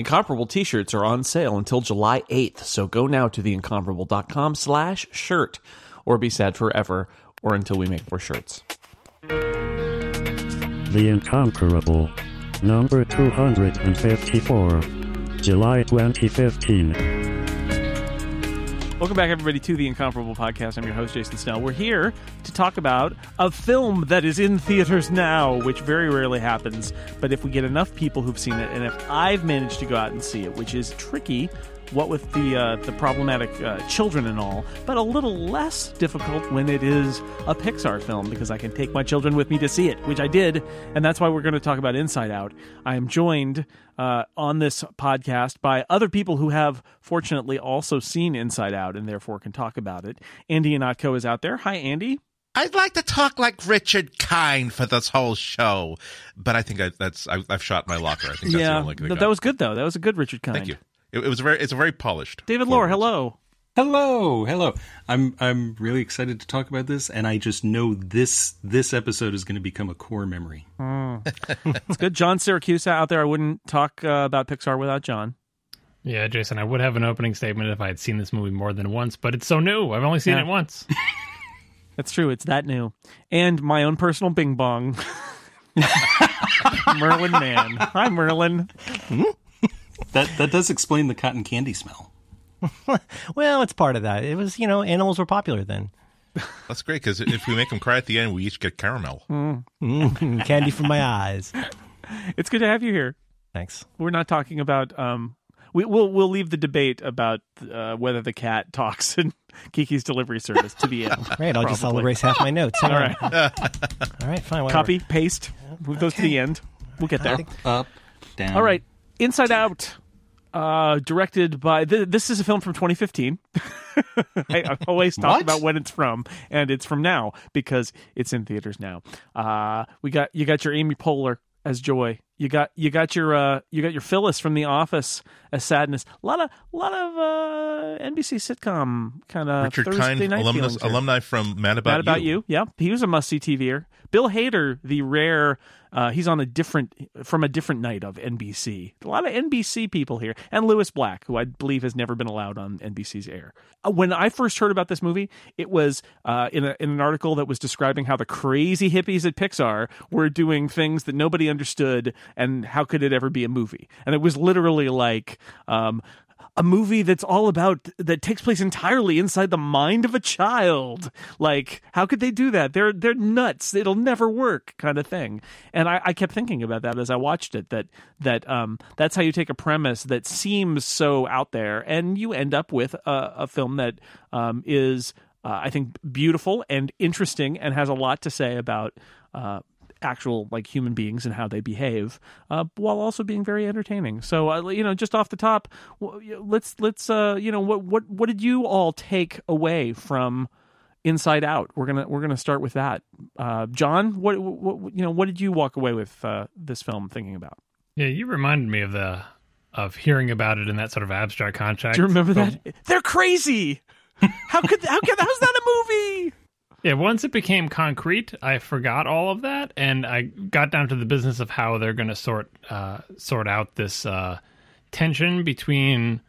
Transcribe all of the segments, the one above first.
Incomparable t-shirts are on sale until July 8th, so go now to theincomparable.com slash shirt or be sad forever or until we make more shirts. The Incomparable. Number 254. July 2015. Welcome back, everybody, to the Incomparable Podcast. I'm your host, Jason Snell. We're here to talk about a film that is in theaters now, which very rarely happens. But if we get enough people who've seen it, and if I've managed to go out and see it, which is tricky, what with the uh, the problematic uh, children and all, but a little less difficult when it is a Pixar film because I can take my children with me to see it, which I did, and that's why we're going to talk about Inside Out. I am joined uh, on this podcast by other people who have fortunately also seen Inside Out and therefore can talk about it. Andy Ihnatko is out there. Hi, Andy. I'd like to talk like Richard Kind for this whole show, but I think I, that's I, have shot my locker. I think that's yeah, the only thing. that was good though. That was a good Richard Kind. Thank you. It, it was very. It's a very polished. David Loehr, hello. Hello, hello. I'm I'm really excited to talk about this, and I just know this this episode is going to become a core memory. Mm. it's good. John Siracusa out there. I wouldn't talk uh, about Pixar without John. Yeah, Jason, I would have an opening statement if I had seen this movie more than once, but it's so new. I've only seen yeah. it once. That's true. It's that new. And my own personal bing bong. Merlin Mann. Hi, Merlin. Hmm? that that does explain the cotton candy smell. well, it's part of that. It was, you know, animals were popular then. That's great because if we make them cry at the end, we each get caramel. Mm. Mm, candy from my eyes. It's good to have you here. Thanks. We're not talking about. Um, we, will we'll leave the debate about uh, whether the cat talks in Kiki's delivery service to the end. Right. I'll just I'll erase half my notes. All right. All right. Fine. Whatever. Copy. Paste. Move those to the end. We'll get there. Up. Down. All right. Inside Out uh, directed by th- this is a film from 2015. I, I, always talk about when it's from, and it's from now because it's in theaters now. Uh, we got you got your Amy Poehler as Joy. You got you got your uh, you got your Phyllis from The Office as Sadness. A lot of a lot of uh, NBC sitcom kind of Richard Thursday Kind, night alumnus, alumni from Mad About Mad About You. Yeah, he was a must see TVer. Bill Hader, the rare uh, he's on a different from a different night of NBC. A lot of NBC people here, and Lewis Black, who I believe has never been allowed on NBC's air. Uh, when I first heard about this movie, it was uh, in, a, in an article that was describing how the crazy hippies at Pixar were doing things that nobody understood, and how could it ever be a movie? And it was literally like. Um, a movie that's all about that takes place entirely inside the mind of a child. Like, how could they do that? They're they're nuts. It'll never work, kind of thing. And I, I kept thinking about that as I watched it. That that um that's how you take a premise that seems so out there, and you end up with a, a film that um is. Uh, I think beautiful and interesting, and has a lot to say about uh, actual like human beings and how they behave, uh, while also being very entertaining. So uh, you know, just off the top, let's let's uh, you know what what what did you all take away from Inside Out? We're gonna we're gonna start with that. Uh, John, what, what you know what did you walk away with uh, this film thinking about? Yeah, you reminded me of the of hearing about it in that sort of abstract context. Do you remember that? They're crazy. How could how could how's that a movie? Yeah, once it became concrete, I forgot all of that, and I got down to the business of how they're going to sort uh, sort out this uh, tension between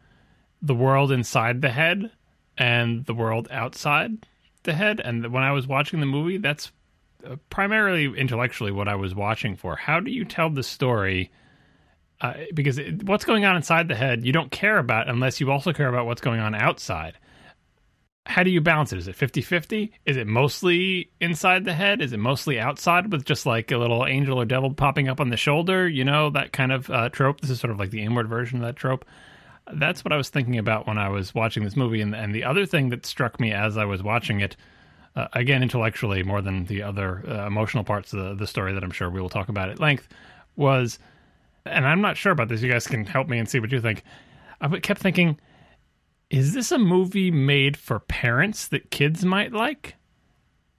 the world inside the head and the world outside the head. And when I was watching the movie, that's uh, primarily intellectually what I was watching for. How do you tell the story? Uh, because it, what's going on inside the head, you don't care about unless you also care about what's going on outside how do you balance it? Is it 50 50? Is it mostly inside the head? Is it mostly outside with just like a little angel or devil popping up on the shoulder? You know, that kind of uh, trope. This is sort of like the inward version of that trope. That's what I was thinking about when I was watching this movie. And, and the other thing that struck me as I was watching it, uh, again, intellectually more than the other uh, emotional parts of the, the story that I'm sure we will talk about at length, was, and I'm not sure about this, you guys can help me and see what you think. I kept thinking, is this a movie made for parents that kids might like?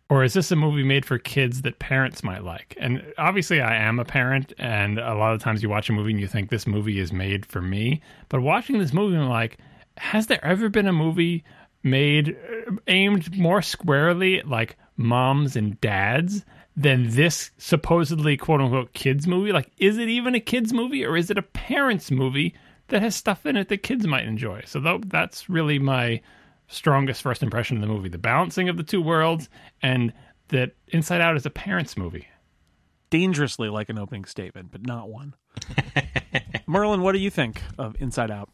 Or is this a movie made for kids that parents might like? And obviously, I am a parent, and a lot of times you watch a movie and you think this movie is made for me. But watching this movie, I'm like, has there ever been a movie made uh, aimed more squarely at like moms and dads than this supposedly quote unquote kids movie? Like, is it even a kids movie or is it a parents movie that has stuff in it that kids might enjoy. So tho- that's really my strongest first impression of the movie: the balancing of the two worlds, and that Inside Out is a parents' movie. Dangerously like an opening statement, but not one. Merlin, what do you think of Inside Out?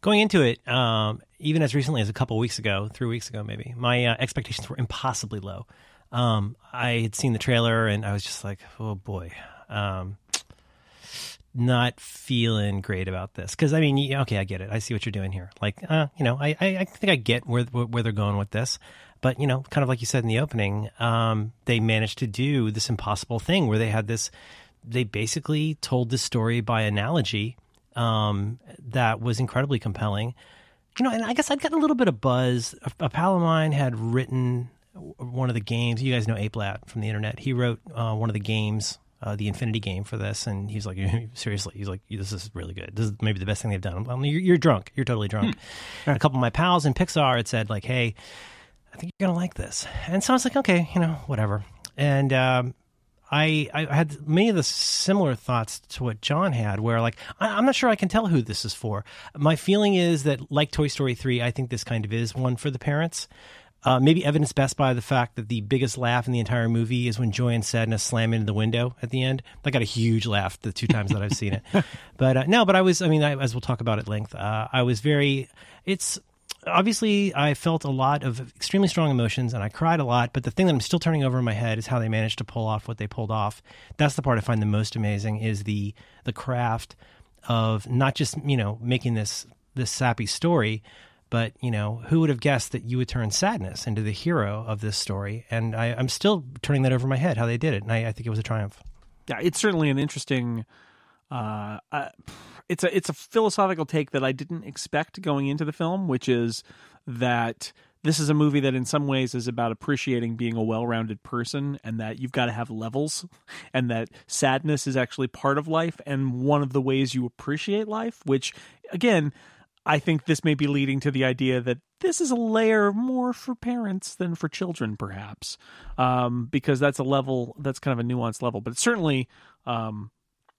Going into it, um, even as recently as a couple weeks ago, three weeks ago maybe, my uh, expectations were impossibly low. Um, I had seen the trailer and I was just like, oh boy, um, not feeling great about this. Because I mean, okay, I get it. I see what you're doing here. Like, uh, you know, I, I, think I get where where they're going with this. But you know, kind of like you said in the opening, um, they managed to do this impossible thing where they had this. They basically told the story by analogy um, that was incredibly compelling. You know, and I guess I'd gotten a little bit of buzz. A, a pal of mine had written one of the games. You guys know Ape Lad from the internet. He wrote uh, one of the games, uh, the Infinity game for this, and he's like, seriously, he's like, this is really good. This is maybe the best thing they've done. Mean, you're, you're drunk. You're totally drunk. And a couple of my pals in Pixar had said like, hey, I think you're gonna like this. And so I was like, okay, you know, whatever. And um, I I had many of the similar thoughts to what John had, where like I, I'm not sure I can tell who this is for. My feeling is that, like Toy Story three, I think this kind of is one for the parents. Uh, maybe evidenced best by the fact that the biggest laugh in the entire movie is when Joy and Sadness slam into the window at the end. I got a huge laugh the two times that I've seen it. But uh, no, but I was, I mean, I, as we'll talk about at length, uh, I was very, it's, obviously I felt a lot of extremely strong emotions and I cried a lot, but the thing that I'm still turning over in my head is how they managed to pull off what they pulled off. That's the part I find the most amazing is the the craft of not just, you know, making this this sappy story, but you know, who would have guessed that you would turn sadness into the hero of this story? And I, I'm still turning that over my head how they did it, and I, I think it was a triumph. Yeah, it's certainly an interesting. Uh, uh, it's a it's a philosophical take that I didn't expect going into the film, which is that this is a movie that in some ways is about appreciating being a well-rounded person and that you've got to have levels and that sadness is actually part of life and one of the ways you appreciate life which again I think this may be leading to the idea that this is a layer more for parents than for children, perhaps, um, because that's a level that's kind of a nuanced level. But certainly, um,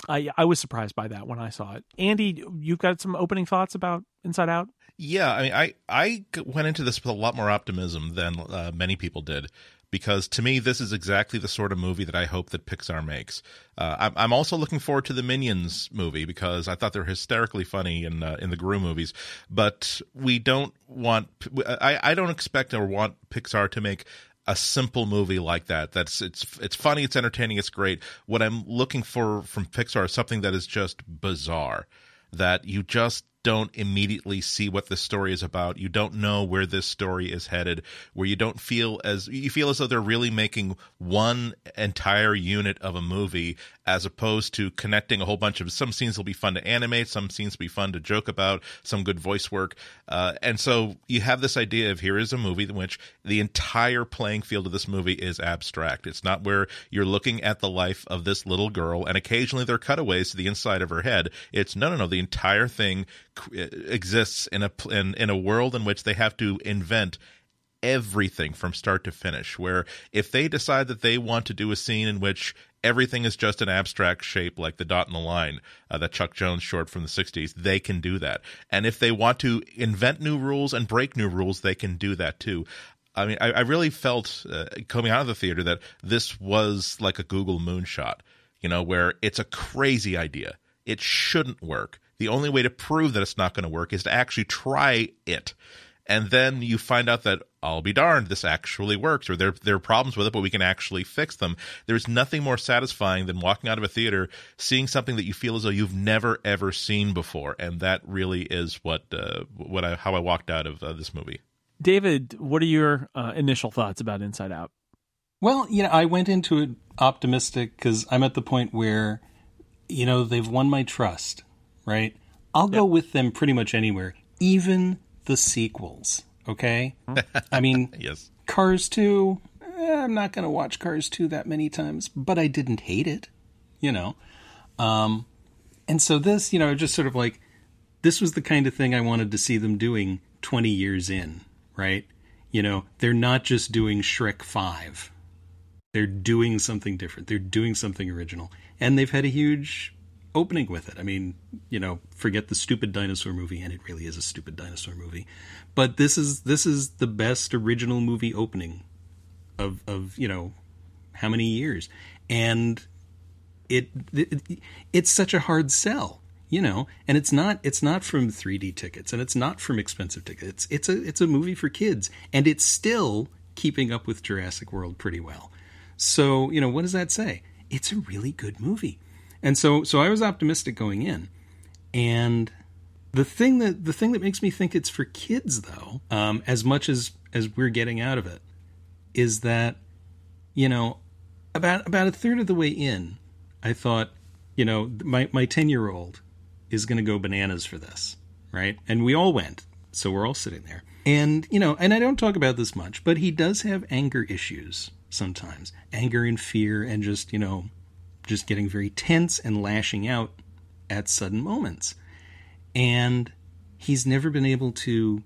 I I was surprised by that when I saw it. Andy, you've got some opening thoughts about Inside Out. Yeah, I mean, I I went into this with a lot more optimism than uh, many people did because to me, this is exactly the sort of movie that I hope that Pixar makes. Uh, I'm, also looking forward to the Minions movie because I thought they're hysterically funny in uh, in the Gru movies. But we don't want I I don't expect or want Pixar to make a simple movie like that. That's it's it's funny, it's entertaining, it's great. What I'm looking for from Pixar is something that is just bizarre, that you just don't immediately see what the story is about. You don't know where this story is headed. Where you don't feel as you feel as though they're really making one entire unit of a movie, as opposed to connecting a whole bunch of. Some scenes will be fun to animate. Some scenes will be fun to joke about. Some good voice work. Uh, and so you have this idea of here is a movie in which the entire playing field of this movie is abstract. It's not where you're looking at the life of this little girl, and occasionally there are cutaways to the inside of her head. It's no, no, no. The entire thing exists in a in, in a world in which they have to invent everything from start to finish where if they decide that they want to do a scene in which everything is just an abstract shape like the dot in the line uh, that chuck jones short from the 60s they can do that. And if they want to invent new rules and break new rules they can do that too. I mean i, I really felt uh, coming out of the theater that this was like a google moonshot you know where it's a crazy idea. It shouldn't work. The only way to prove that it's not going to work is to actually try it. And then you find out that I'll be darned, this actually works, or there there are problems with it, but we can actually fix them. There's nothing more satisfying than walking out of a theater, seeing something that you feel as though you've never ever seen before, and that really is what uh, what I how I walked out of uh, this movie. David, what are your uh, initial thoughts about Inside Out? Well, you know, I went into it optimistic because I'm at the point where, you know, they've won my trust right? I'll go with them pretty much anywhere, even the sequels. Okay, I mean, yes, Cars Two. Eh, I'm not going to watch Cars Two that many times, but I didn't hate it, you know. Um, and so this, you know, just sort of like this was the kind of thing I wanted to see them doing 20 years in, right? You know, they're not just doing Shrek 5. They're doing something different. They're doing something original. And they've had a huge opening with it. I mean, you know, forget the stupid dinosaur movie, and it really is a stupid dinosaur movie. But this is this is the best original movie opening of of you know how many years, and it, it it's such a hard sell you know? And it's not it's not from 3d tickets and it's not from expensive tickets. It's a it's a movie for kids and it's still keeping up with Jurassic World pretty well. So you know what does that say? It's a really good movie and so so I was optimistic going in and the thing that the thing that makes me think it's for kids though um, as much as as we're getting out of it is that you know about about a third of the way in I thought you know my my 10 year old is going to go bananas for this, right? And we all went. So we're all sitting there. And, you know, and I don't talk about this much, but he does have anger issues sometimes anger and fear, and just, you know, just getting very tense and lashing out at sudden moments. And he's never been able to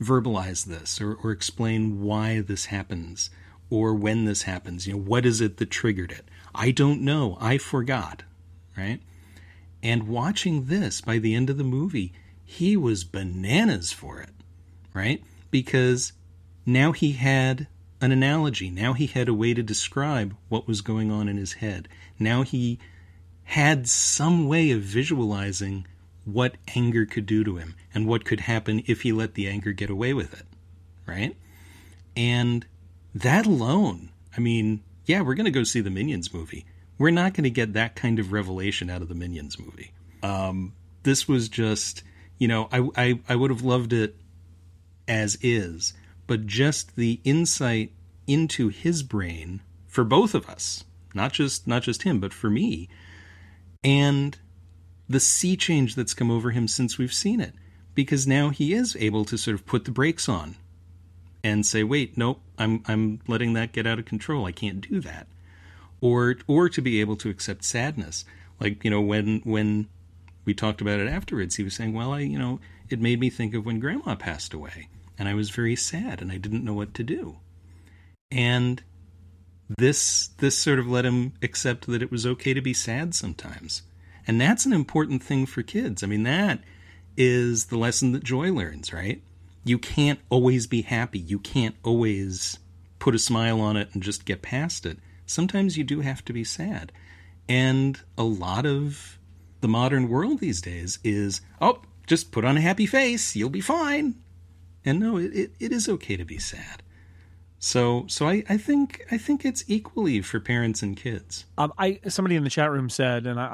verbalize this or, or explain why this happens or when this happens. You know, what is it that triggered it? I don't know. I forgot, right? And watching this by the end of the movie, he was bananas for it, right? Because now he had an analogy. Now he had a way to describe what was going on in his head. Now he had some way of visualizing what anger could do to him and what could happen if he let the anger get away with it, right? And that alone, I mean, yeah, we're going to go see the Minions movie. We're not going to get that kind of revelation out of the Minions movie. Um, this was just, you know, I, I, I would have loved it as is, but just the insight into his brain for both of us, not just not just him, but for me, and the sea change that's come over him since we've seen it, because now he is able to sort of put the brakes on and say, "Wait, nope, I'm I'm letting that get out of control. I can't do that." or or to be able to accept sadness. Like you know when when we talked about it afterwards, he was saying, "Well, I you know it made me think of when Grandma passed away, and I was very sad, and I didn't know what to do." And this this sort of let him accept that it was okay to be sad sometimes, and that's an important thing for kids. I mean, that is the lesson that Joy learns, right? You can't always be happy. You can't always put a smile on it and just get past it sometimes you do have to be sad. And a lot of the modern world these days is, oh, just put on a happy face, you'll be fine. And no, it, it, it is okay to be sad. So, so I, I think I think it's equally for parents and kids. Um, I somebody in the chat room said, and I,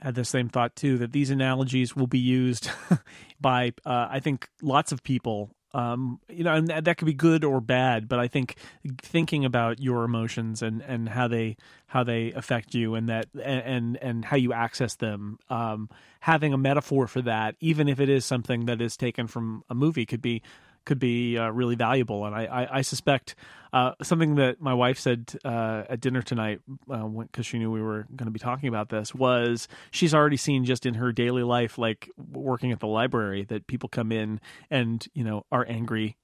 I had the same thought too, that these analogies will be used by uh, I think lots of people um, you know, and that, could be good or bad. But I think thinking about your emotions and, and how they how they affect you and that and and how you access them, um, having a metaphor for that, even if it is something that is taken from a movie, could be could be uh, really valuable. And I, I, I suspect uh, something that my wife said uh, at dinner tonight, because uh, she knew we were going to be talking about this, was she's already seen just in her daily life, like working at the library, that people come in and you know are angry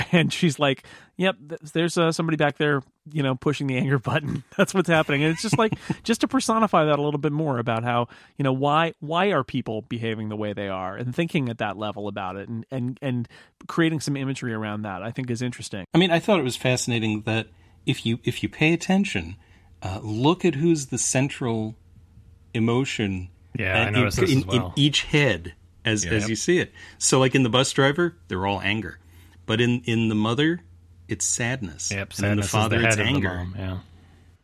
and she's like, "Yep, there's uh, somebody back there, you know, pushing the anger button. That's what's happening." And it's just like just to personify that a little bit more about how you know why why are people behaving the way they are, and thinking at that level about it, and and and creating some imagery around that. I think is interesting. I mean, I thought it was fascinating that if you if you pay attention, uh, look at who's the central emotion. Yeah, I noticed in, in, well. in each head as as you see it. So, like in the bus driver, they're all anger but in in the mother, it's sadness. Yep, sadness and in the father, the it's anger. Mom, yeah,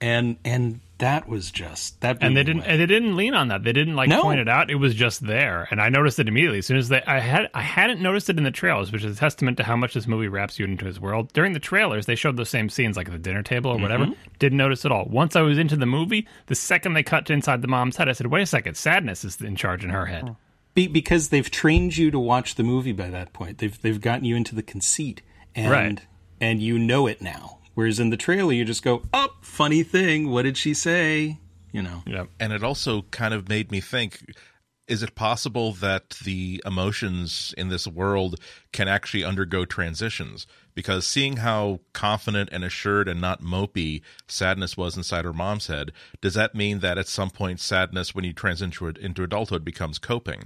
and and that was just that. And they didn't. And they didn't lean on that. They didn't like no. point it out. It was just there, and I noticed it immediately as soon as they. I had I hadn't noticed it in the trailers, which is a testament to how much this movie wraps you into his world. During the trailers, they showed those same scenes, like at the dinner table or mm-hmm. whatever. Didn't notice at all. Once I was into the movie, the second they cut to inside the mom's head, I said, "Wait a second, sadness is in charge in her head." Be, because they've trained you to watch the movie by that point. They've they've gotten you into the conceit and right. and you know it now. Whereas in the trailer, you just go, "Oh, funny thing. What did she say?" You know. Yep. And it also kind of made me think is it possible that the emotions in this world can actually undergo transitions? Because seeing how confident and assured and not mopey sadness was inside her mom's head, does that mean that at some point sadness, when you transition into, into adulthood, becomes coping?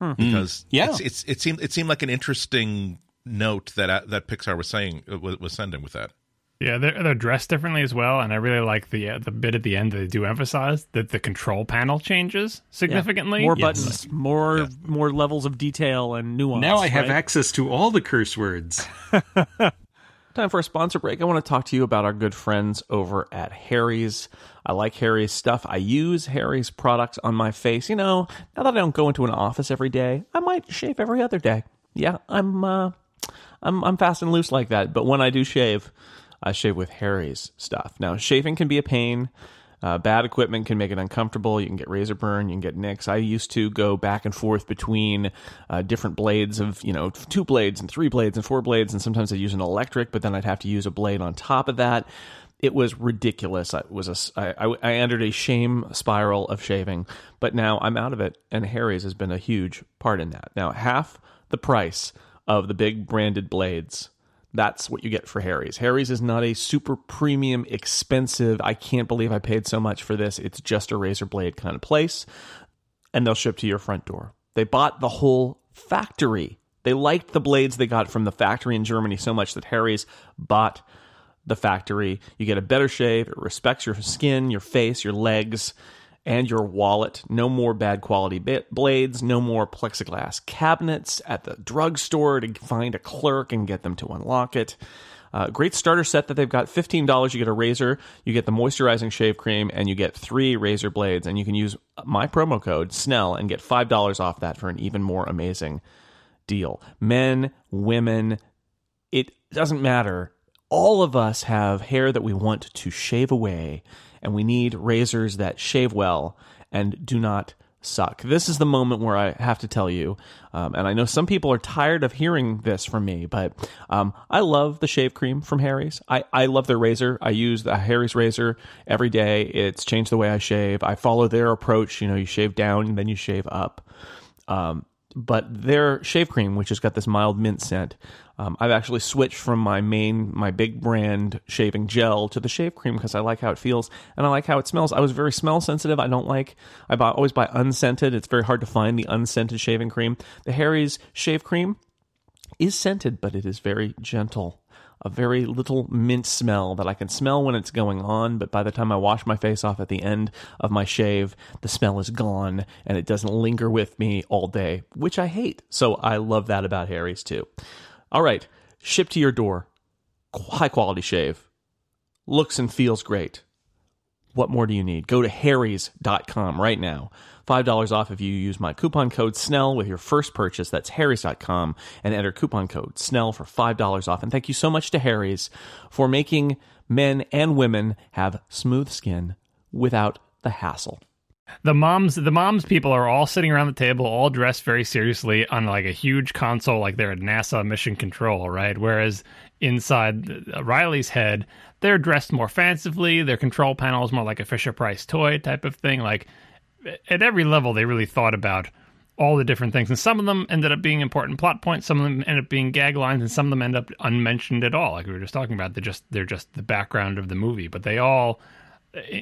Because Yeah. it's, it's it seemed it seemed like an interesting note that uh, that Pixar was saying uh, was was sending with that. Yeah, they're they're dressed differently as well, and I really like the uh, the bit at the end that they do emphasize that the control panel changes significantly. More Yes. buttons, more more levels of detail and nuance. Now I have right? access to all the curse words. Time for a sponsor break. I want to talk to you about our good friends over at Harry's. I like Harry's stuff. I use Harry's products on my face. You know, now that I don't go into an office every day, I might shave every other day. Yeah, I'm uh I'm I'm fast and loose like that, but when I do shave, I shave with Harry's stuff. Now, shaving can be a pain. Uh, bad equipment can make it uncomfortable. You can get razor burn. You can get nicks. I used to go back and forth between uh, different blades of, you know, two blades and three blades and four blades, and sometimes I'd use an electric, but then I'd have to use a blade on top of that. It was ridiculous. I was a, I- I entered a shame spiral of shaving, but now I'm out of it, and Harry's has been a huge part in that. Now, half the price of the big branded blades that's what you get for Harry's. Harry's is not a super premium, expensive, I can't believe I paid so much for this. It's just a razor blade kind of place. And they'll ship to your front door. They bought the whole factory. They liked the blades they got from the factory in Germany so much that Harry's bought the factory. You get a better shave. It respects your skin, your face, your legs, and your wallet. No more bad quality blades. No more plexiglass cabinets at the drugstore to find a clerk and get them to unlock it. Uh, great starter set that they've got $15. You get a razor, you get the moisturizing shave cream, and you get three razor blades. And you can use my promo code SNELL and get $5 off that for an even more amazing deal. Men, women, it doesn't matter. All of us have hair that we want to shave away, and we need razors that shave well and do not suck. This is the moment where I have to tell you, um, and I know some people are tired of hearing this from me, but um, I love the shave cream from Harry's. I, I love their razor. I use the Harry's razor every day. It's changed the way I shave. I follow their approach. You know, you shave down, and then you shave up. Um, but their shave cream, which has got this mild mint scent, um, I've actually switched from my main, my big brand shaving gel to the shave cream because I like how it feels and I like how it smells. I was very smell sensitive. I don't like, I buy, always buy unscented. It's very hard to find the unscented shaving cream. The Harry's shave cream is scented, but it is very gentle. A very little mint smell that I can smell when it's going on, but by the time I wash my face off at the end of my shave, the smell is gone and it doesn't linger with me all day, which I hate. So I love that about Harry's too. All right, ship to your door. High quality shave. Looks and feels great. What more do you need? Go to harrys.com right now. $5 off if you use my coupon code SNELL with your first purchase. That's harrys.com and enter coupon code SNELL for $5 off. And thank you so much to Harry's for making men and women have smooth skin without the hassle. The moms the moms people are all sitting around the table all dressed very seriously on like a huge console like they're at nasa mission control right? Whereas inside uh, riley's head they're dressed more fancifully their control panel is more like a fisher price toy type of thing. Like at every level they really thought about all the different things. And some of them ended up being important plot points some of them end up being gag lines and some of them end up unmentioned at all. Like we were just talking about they're just they're just the background of the movie. But they all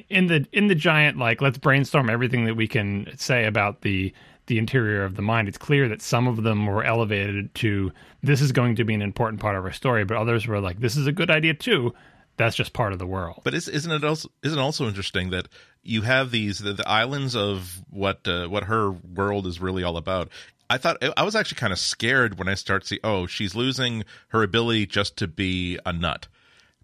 in the in the giant like let's brainstorm everything that we can say about the the interior of the mind it's clear that some of them were elevated to this is going to be an important part of our story but others were like this is a good idea too that's just part of the world But is, isn't it also isn't it also interesting that you have these the, the islands of what uh, what her world is really all about? I thought I was actually kind of scared when I start see oh she's losing her ability just to be a nut.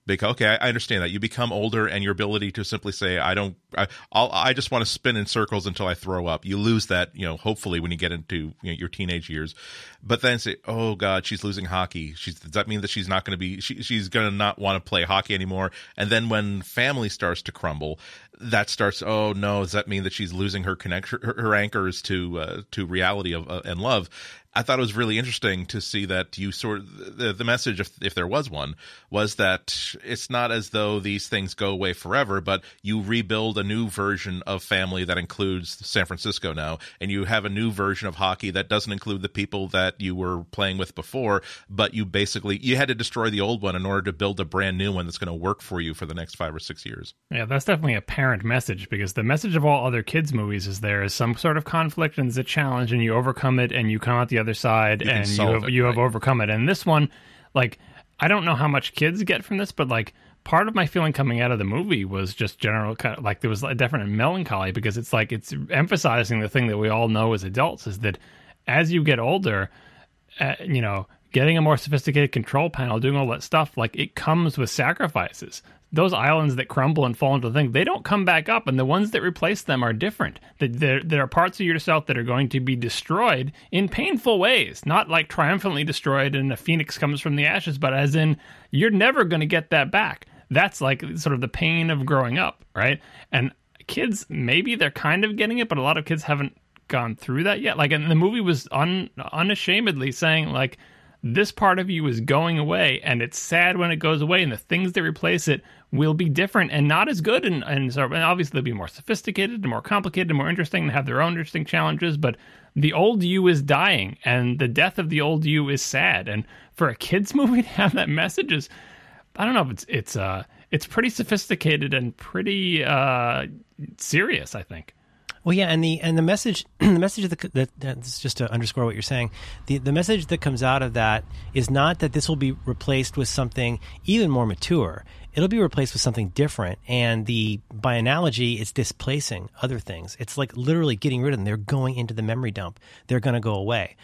Because okay, I understand that. You become older and your ability to simply say I don't I I'll, I just want to spin in circles until I throw up. You lose that you know hopefully when you get into you know, your teenage years, but then say oh god she's losing hockey. She's does that mean that she's not going to be she, she's going to not want to play hockey anymore? And then when family starts to crumble, that starts oh no does that mean that she's losing her connection her, her anchors to uh, to reality of uh, and love? I thought it was really interesting to see that you sort of, the, the message, if, if there was one, was that it's not as though these things go away forever, but you rebuild a new version of family that includes San Francisco now, and you have a new version of hockey that doesn't include the people that you were playing with before, but you basically you had to destroy the old one in order to build a brand new one that's going to work for you for the next five or six years. Yeah, that's definitely a parent message because the message of all other kids' movies is there is some sort of conflict and it's a challenge, and you overcome it, and you come out the other side, You and you have it, you have right. overcome it. And this one, like, I don't know how much kids get from this, but like. Part of my feeling coming out of the movie was just general, kind of, like there was a definite melancholy because it's like it's emphasizing the thing that we all know as adults is that as you get older, uh, you know, getting a more sophisticated control panel, doing all that stuff, like it comes with sacrifices. Those islands that crumble and fall into the thing, they don't come back up, and the ones that replace them are different. There, there are parts of yourself that are going to be destroyed in painful ways, not like triumphantly destroyed and a phoenix comes from the ashes, but as in you're never going to get that back. That's like sort of the pain of growing up, right? And kids, maybe they're kind of getting it, but a lot of kids haven't gone through that yet. Like, and the movie was un, unashamedly saying, like, this part of you is going away, and it's sad when it goes away, and the things that replace it will be different and not as good. And, and, so, and obviously, they'll be more sophisticated and more complicated and more interesting and have their own interesting challenges. But the old you is dying, and the death of the old you is sad. And for a kids' movie to have that message is, I don't know if it's it's uh it's pretty sophisticated and pretty uh serious. I think. Well, yeah, and the and the message, the message that, that that's just to underscore what you're saying. The the message that comes out of that is not that this will be replaced with something even more mature. It'll be replaced with something different, and the by analogy, it's displacing other things. It's like literally getting rid of them. They're going into the memory dump. They're going to go away.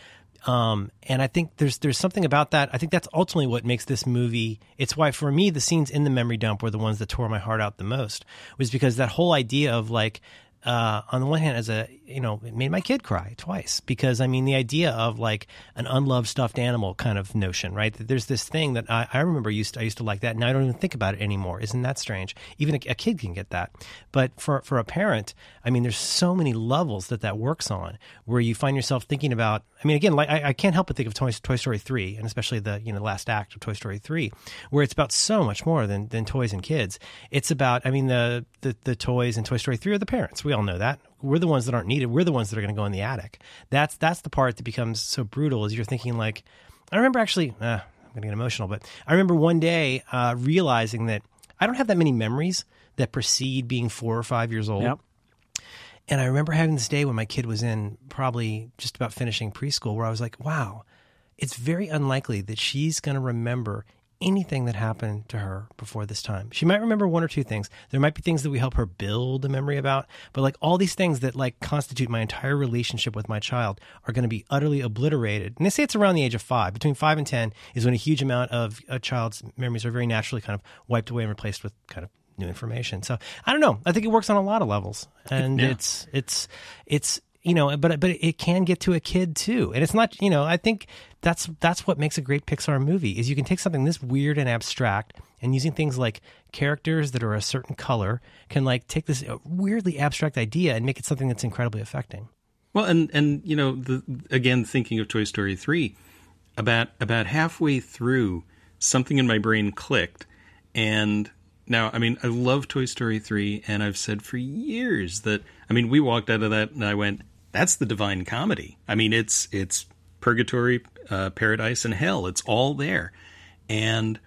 Um, and I think there's there's something about that. I think that's ultimately what makes this movie. It's why for me the scenes in the memory dump were the ones that tore my heart out the most. Was because that whole idea of like uh, on the one hand, as a you know, it made my kid cry twice because I mean the idea of like an unloved stuffed animal kind of notion, right? There's this thing that I, I remember used to, I used to like that, and I don't even think about it anymore. Isn't that strange? Even a, a kid can get that, but for for a parent, I mean, there's so many levels that that works on where you find yourself thinking about. I mean, again, like I, I can't help but think of Toy, Toy Story three, and especially the you know last act of Toy Story three, where it's about so much more than than toys and kids. It's about, I mean, the the, the toys in Toy Story three are the parents. We all know that we're the ones that aren't needed. We're the ones that are going to go in the attic. That's that's the part that becomes so brutal. Is you're thinking like, I remember actually, uh, I'm going to get emotional, but I remember one day uh, realizing that I don't have that many memories that precede being four or five years old. Yep. And I remember having this day when my kid was in probably just about finishing preschool where I was like, wow, it's very unlikely that she's going to remember anything that happened to her before this time. She might remember one or two things. There might be things that we help her build a memory about, but like all these things that like constitute my entire relationship with my child are going to be utterly obliterated. And they say it's around the age of 5. Between 5 and 10 is when a huge amount of a child's memories are very naturally kind of wiped away and replaced with kind of new information. So, I don't know. I think it works on a lot of levels. And Yeah. it's it's it's you know, but but it can get to a kid too, and it's not. You know, I think that's that's what makes a great Pixar movie is you can take something this weird and abstract, and using things like characters that are a certain color can like take this weirdly abstract idea and make it something that's incredibly affecting. Well, and and you know, the, again, thinking of Toy Story three, about about halfway through, something in my brain clicked, and now, I mean, I love Toy Story three, and I've said for years that I mean, we walked out of that, and I went, "That's the Divine Comedy." I mean, it's it's purgatory, uh, paradise, and hell. It's all there, and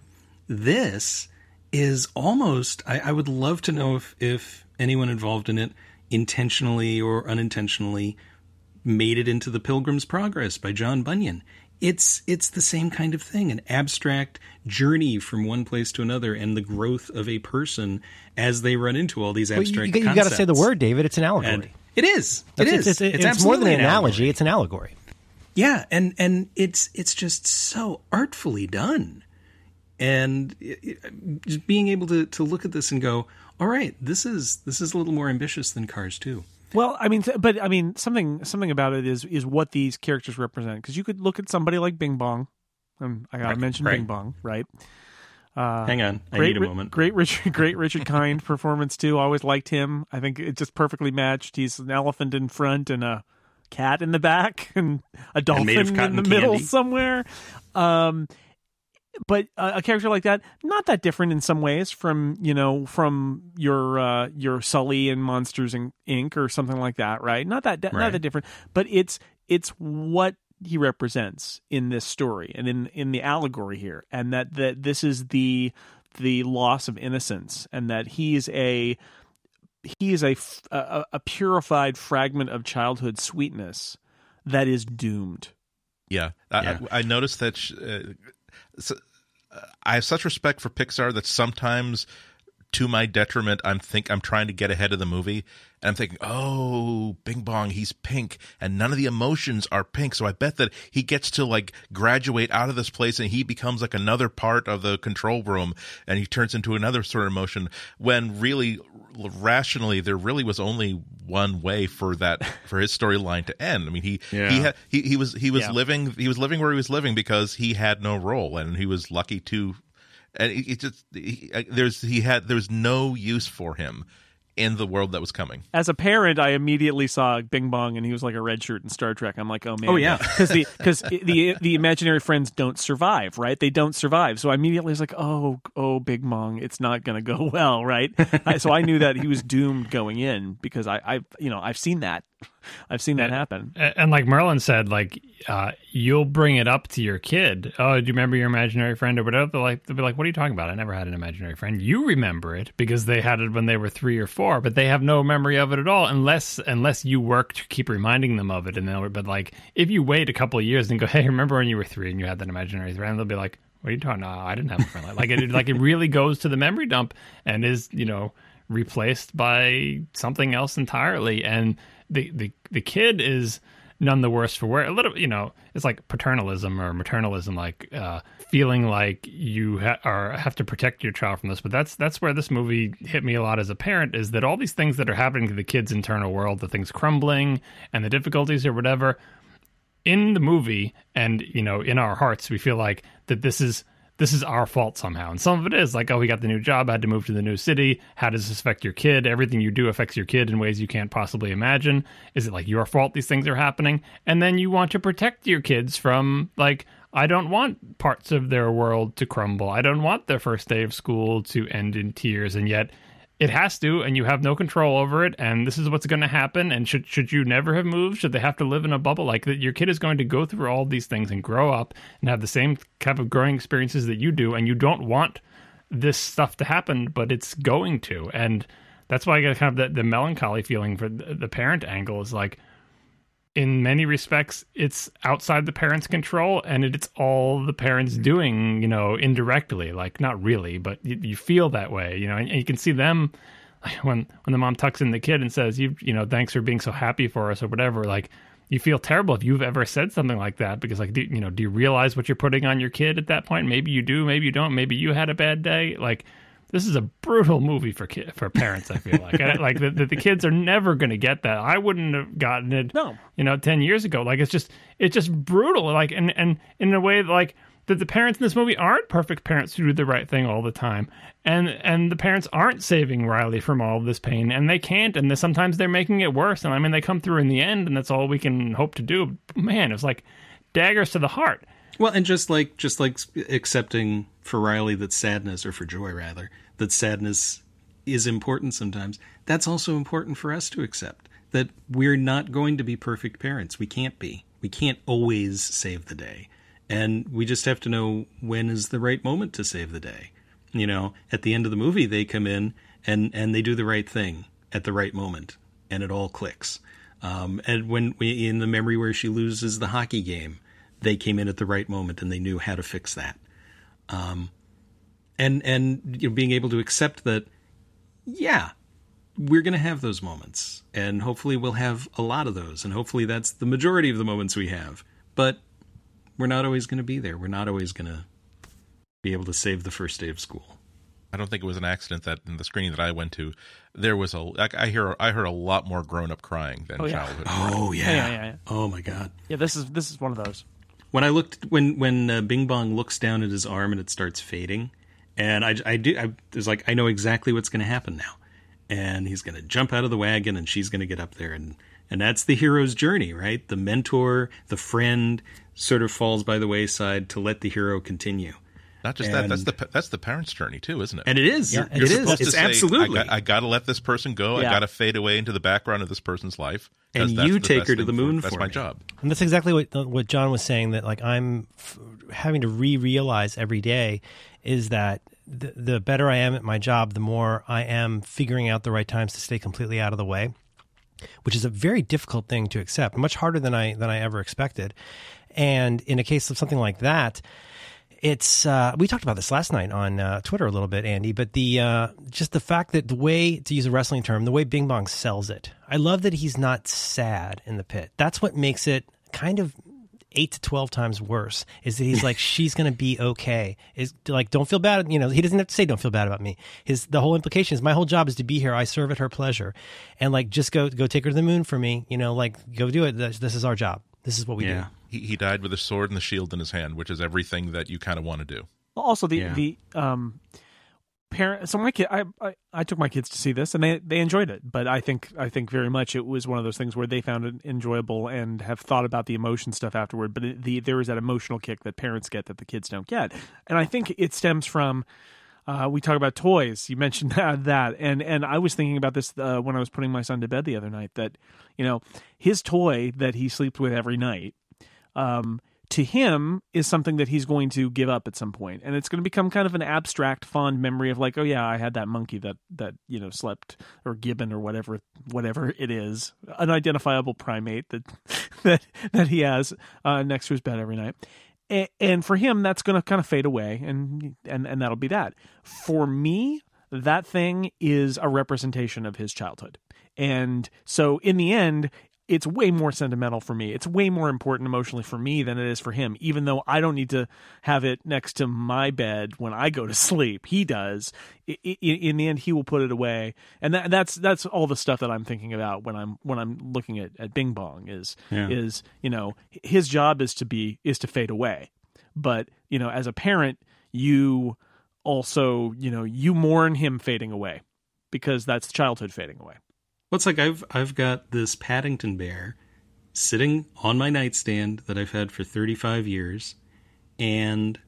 this is almost I, I would love to know if if anyone involved in it intentionally or unintentionally made it into the pilgrim's progress by john bunyan it's it's the same kind of thing an abstract journey from one place to another and the growth of a person as they run into all these But you, abstract you, got to say the word, David. It's an allegory. and it is it It's- is It's, it's, it's, more than an analogy. allegory. It's an allegory. Yeah, and and it's it's just so artfully done, and it, it- just being able to to look at this and go, all right, this is this is a little more ambitious than Cars Two. Well, I mean, but I mean, something something about it is is what these characters represent. Because you could look at somebody like Bing Bong, and I gotta Right, mention right. Bing Bong, right? Hang on, I great, need a moment. Great Richard, great Richard Kind performance too. Always liked him. I think it just perfectly matched. He's an elephant in front and a cat in the back, and a dolphin of in the middle candy. somewhere. Um, but uh, a character like that not that different in some ways from you know from your uh, your Sully and Monsters Inc. or something like that, right? Not that Right. not that different, but it's it's what he represents in this story and in in the allegory here, and that that this is the the loss of innocence, and that he's a he is a a purified fragment of childhood sweetness that is doomed. Yeah, I, Yeah. I, I noticed that. sh- Uh, so, uh, I have such respect for Pixar that sometimes, to my detriment, I'm think I'm trying to get ahead of the movie, and I'm thinking, "Oh, Bing Bong, he's pink, and none of the emotions are pink." So I bet that he gets to like graduate out of this place, and he becomes like another part of the control room, and he turns into another sort of emotion. When really, rationally, there really was only one way for that for his storyline to end. I mean, he he Yeah. had he, he was he was Yeah. living he was living where he was living because he had no role and he was lucky to and it, it just he, uh, there's he had there was no use for him in the world that was coming as a parent, I immediately saw Bing Bong, and he was like a red shirt in Star Trek. I'm like, oh man, Oh, yeah. because the because the the imaginary friends don't survive, right? They don't survive. So I immediately was like, oh oh, Big Bong, it's not going to go well, right? So I knew that he was doomed going in because I I you know I've seen that, I've seen that happen. A- And like Merlin said, like uh, you'll bring it up to your kid. Oh, do you remember your imaginary friend or whatever? They're like, they'll be like, "What are you talking about? I never had an imaginary friend." You remember it because they had it when they were three or four, but they have no memory of it at all, unless unless you work to keep reminding them of it. And they'll, but like if you wait a couple of years and go, "Hey, remember when you were three and you had that imaginary friend?" They'll be like, "What are you talking? No, I didn't have a friend like it. Like it really goes to the memory dump and is you know replaced by something else entirely. And the the the kid is none the worse for wear. A little, you know, it's like paternalism or maternalism, like uh, feeling like you ha- are have to protect your child from this. But that's that's where this movie hit me a lot as a parent is that all these things that are happening to the kid's internal world, the things crumbling and the difficulties or whatever, in the movie and you know in our hearts we feel like that this is this is our fault somehow. And some of it is like oh we got the new job had to move to the new city. How does this affect your kid? Everything you do affects your kid in ways you can't possibly imagine. Is it like your fault these things are happening? And then you want to protect your kids from like I don't want parts of their world to crumble. I don't want their first day of school to end in tears. And yet it has to and you have no control over it and this is what's going to happen and should should you never have moved should they have to live in a bubble? Like that your kid is going to go through all these things and grow up and have the same kind of growing experiences that you do and you don't want this stuff to happen but it's going to. And that's why i get kind of the, the melancholy feeling for the, the parent angle is like in many respects it's outside the parents control and it's all the parents mm-hmm. doing you know indirectly like not really but you, you feel that way you know and, and you can see them when when the mom tucks in the kid and says you you know thanks for being so happy for us or whatever like you feel terrible if you've ever said something like that because like do, you know do you realize what you're putting on your kid at that point? Maybe you do maybe you don't maybe you had a bad day like this is a brutal movie for ki- for parents. I feel like I, like the, the, the kids are never going to get that. I wouldn't have gotten it. No. you know, ten years ago. Like it's just it's just brutal. Like and and in a way like that the parents in this movie aren't perfect parents who do the right thing all the time, and and the parents aren't saving Riley from all this pain, and they can't. And they, sometimes they're making it worse. And I mean, they come through in the end, and that's all we can hope to do. Man, it's like daggers to the heart. Well, and just like just like accepting for Riley that sadness, or for Joy rather, that sadness is important sometimes. That's also important for us to accept that we're not going to be perfect parents. We can't be. We can't always save the day, and we just have to know when is the right moment to save the day. You know, at the end of the movie, they come in and and they do the right thing at the right moment, and it all clicks. Um, and when we in the memory where she loses the hockey game, they came in at the right moment and they knew how to fix that. Um, and and you know, being able to accept that, yeah, we're going to have those moments, and hopefully we'll have a lot of those, and hopefully that's the majority of the moments we have. But we're not always going to be there. We're not always going to be able to save the first day of school. I don't think it was an accident that in the screening that I went to, there was a. Like, I hear I heard a lot more grown up crying than Oh, yeah. childhood. Oh Yeah, yeah, yeah, yeah. Oh my god. Yeah, this is this is one of those. when I looked when when uh, Bing Bong looks down at his arm and it starts fading, and I I do I was like I know exactly what's going to happen now, and he's going to jump out of the wagon and she's going to get up there and and that's the hero's journey, right? The mentor, the friend, sort of falls by the wayside to let the hero continue. Not just that. That's the that's the parent's journey too, isn't it? And it is. Yeah, it You're is. supposed to It's say, absolutely. I got, to let this person go. I got to fade away into the background of this person's life. And you take her to the moon That's for my me. job. And that's exactly what what John was saying. That like I'm f- having to re-realize every day is that the, the better I am at my job, the more I am figuring out the right times to stay completely out of the way, which is a very difficult thing to accept, much harder than I than I ever expected. And in a case of something like that, it's uh, we talked about this last night on uh, Twitter a little bit, Andy. But the uh, just the fact that the way to use a wrestling term, the way Bing Bong sells it, I love that he's not sad in the pit. That's what makes it kind of eight to twelve times worse. Is that he's like she's gonna be okay. Is like don't feel bad. You know he doesn't have to say don't feel bad about me. His the whole implication is my whole job is to be here. I serve at her pleasure, and like just go go take her to the moon for me. You know like go do it. This, this is our job. This is what we yeah. do. He, he died with a sword and the shield in his hand, which is everything that you kind of want to do. Also, the Yeah. the um parent. So my kid, I, I I took my kids to see this, and they they enjoyed it. But I think I think very much it was one of those things where they found it enjoyable and have thought about the emotion stuff afterward. But the there is that emotional kick that parents get that the kids don't get, and I think it stems from. Uh, we talk about toys. You mentioned that, that, and and I was thinking about this uh, when I was putting my son to bed the other night. That you know his toy that he sleeps with every night um, to him is something that he's going to give up at some point, and it's going to become kind of an abstract, fond memory of like, oh yeah, I had that monkey that that you know slept or gibbon or whatever whatever it is, an identifiable primate that that that he has uh, next to his bed every night. A- And for him, that's going to kind of fade away, and and and that'll be that. For me, that thing is a representation of his childhood, and so in the end, it's way more sentimental for me. It's way more important emotionally for me than it is for him, even though I don't need to have it next to my bed when I go to sleep. He does. In the end, he will put it away, and that, that's that's all the stuff that I'm thinking about when I'm when I'm looking at, at Bing Bong is Yeah. is you know his job is to be is to fade away, but you know as a parent you also you know you mourn him fading away because that's childhood fading away. Well, it's like I've I've got this Paddington bear sitting on my nightstand that I've had for 35 years, and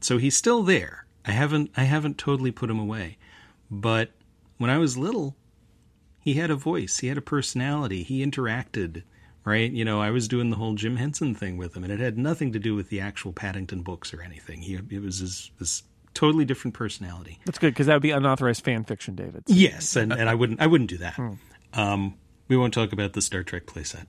so he's still there. I haven't I haven't totally put him away, but when I was little, he had a voice, he had a personality, he interacted. Right, you know, I was doing the whole Jim Henson thing with him, and it had nothing to do with the actual Paddington books or anything. He it was this, this totally different personality. That's good because that would be unauthorized fan fiction, David. Yes, and, and I wouldn't I wouldn't do that. Hmm. Um, we won't talk about the Star Trek playset.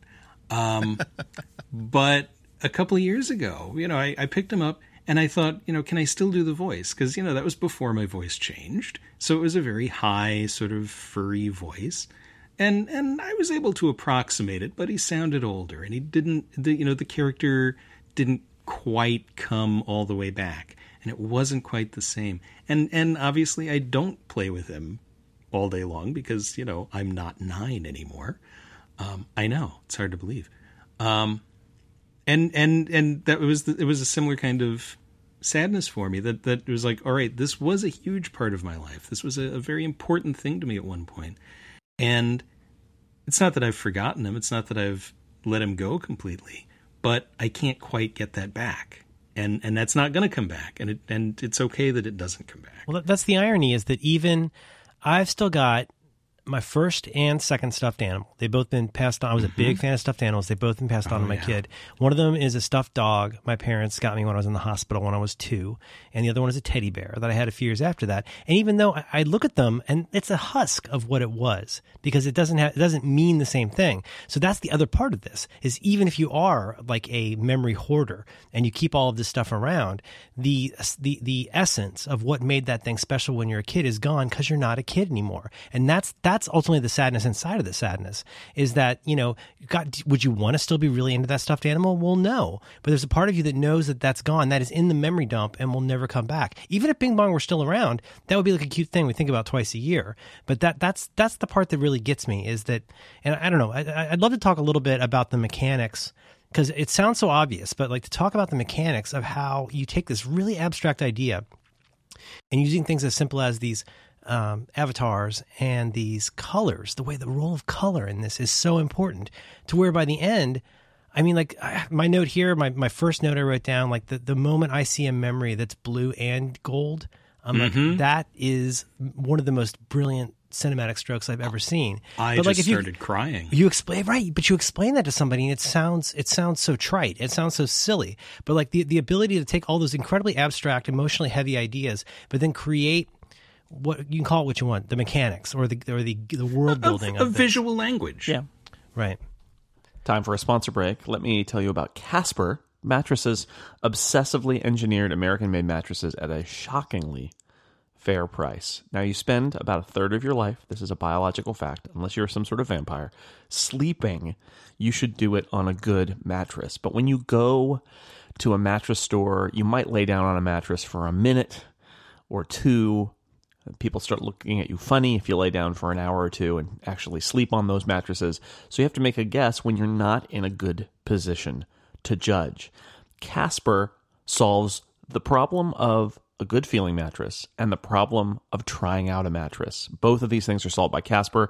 Um, but a couple of years ago, you know, I, I picked him up and I thought, you know, can I still do the voice? Because you know that was before my voice changed, so it was a very high, sort of furry voice, and and I was able to approximate it. But he sounded older, and he didn't, the, you know, the character didn't quite come all the way back, and it wasn't quite the same. And and obviously, I don't play with him all day long because you know I'm not nine anymore. Um, I know it's hard to believe, um, and and and that was the, it was a similar kind of sadness for me that that it was like all right this was a huge part of my life. This was a, a very important thing to me at one point. And it's not that I've forgotten him. It's not that I've let him go completely but I can't quite get that back. And and that's not going to come back. And it and it's okay that it doesn't come back. Well, that's the irony is that even I've still got my first and second stuffed animal. They've both been passed on. I was a big mm-hmm. fan of stuffed animals. They've both been passed on to oh, my kid. One of them is a stuffed dog my parents got me when I was in the hospital when I was two. And the other one is a teddy bear that I had a few years after that. And even though I, I look at them and it's a husk of what it was because it doesn't have, it doesn't mean the same thing. So that's the other part of this is even if you are like a memory hoarder and you keep all of this stuff around, the, the, the essence of what made that thing special when you're a kid is gone because you're not a kid anymore. And that's, that's ultimately the sadness inside of the sadness is that, you know, God, would you want to still be really into that stuffed animal? Well, no, but there's a part of you that knows that that's gone. That is in the memory dump and will never come back. Even if Bing Bong were still around, that would be like a cute thing we think about twice a year. But that, that's, that's the part that really gets me is that, and I don't know, I, I'd love to talk a little bit about the mechanics because it sounds so obvious, but like to talk about the mechanics of how you take this really abstract idea and using things as simple as these um, avatars and these colors, the way the role of color in this is so important to where by the end, I mean, like I- my note here, my, my first note I wrote down, like the, the moment I see a memory that's blue and gold, I'm Mm-hmm. like, that is one of the most brilliant cinematic strokes I've ever seen. I but just like if you, started crying. you explain right, but you explain that to somebody, and it sounds it sounds so trite. It sounds so silly. But like the the ability to take all those incredibly abstract, emotionally heavy ideas, but then create what you can call it what you want, the mechanics or the or the the world building a of, visual language. Yeah. Right. Time for a sponsor break. Let me tell you about Casper mattresses, obsessively engineered American made mattresses at a shockingly fair price. Now, you spend about a third of your life, this is a biological fact, unless you're some sort of vampire, sleeping. You should do it on a good mattress. But when you go to a mattress store, you might lay down on a mattress for a minute or two. People start looking at you funny if you lay down for an hour or two and actually sleep on those mattresses. So you have to make a guess when you're not in a good position to judge. Casper solves the problem of a good feeling mattress and the problem of trying out a mattress. Both of these things are solved by Casper.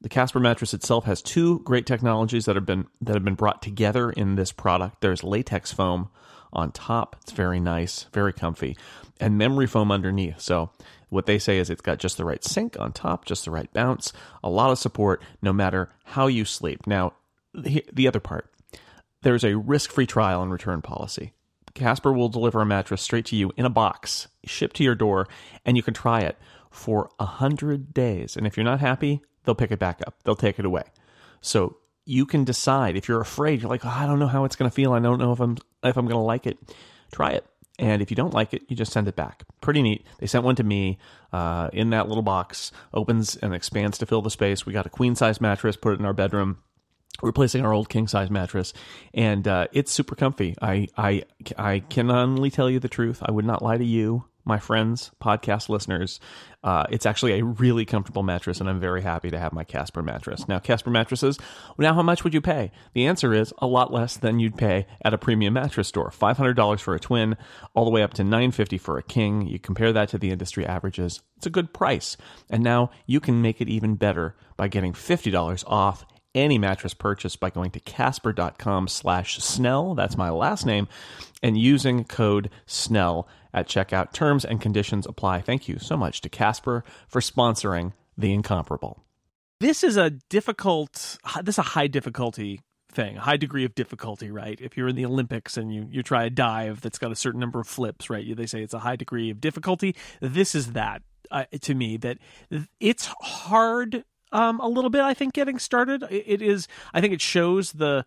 The Casper mattress itself has two great technologies that have been that have been brought together in this product. There's latex foam on top. It's very nice, very comfy, and memory foam underneath. So what they say is it's got just the right sink on top, just the right bounce, a lot of support no matter how you sleep. Now, the, the other part, there's a risk-free trial and return policy. Casper will deliver a mattress straight to you in a box, shipped to your door, and you can try it for a hundred days. And if you're not happy, they'll pick it back up. They'll take it away. So you can decide if you're afraid. You're like, oh, I don't know how it's going to feel. I don't know if I'm if I'm going to like it. Try it. And if you don't like it, you just send it back. Pretty neat. They sent one to me uh, in that little box, opens and expands to fill the space. We got a queen size mattress, put it in our bedroom replacing our old king size mattress, and uh, it's super comfy. I I I can only tell you the truth. I would not lie to you, my friends, podcast listeners. Uh, it's actually a really comfortable mattress, and I'm very happy to have my Casper mattress. Now, Casper mattresses. Now, how much would you pay? The answer is a lot less than you'd pay at a premium mattress store. Five hundred dollars for a twin, all the way up to $950 for a king. You compare that to the industry averages. It's a good price, and now you can make it even better by getting fifty dollars off any mattress purchase by going to casper.com slash snell that's my last name and using code snell at checkout. Terms and conditions apply. Thank you so much to casper for sponsoring the incomparable. This is a difficult this is a high difficulty thing high degree of difficulty right? If you're in the olympics and you, you try a dive that's got a certain number of flips right? They say it's a high degree of difficulty. This is that uh, to me that it's hard um, a little bit. I think getting started. It, it is. I think it shows the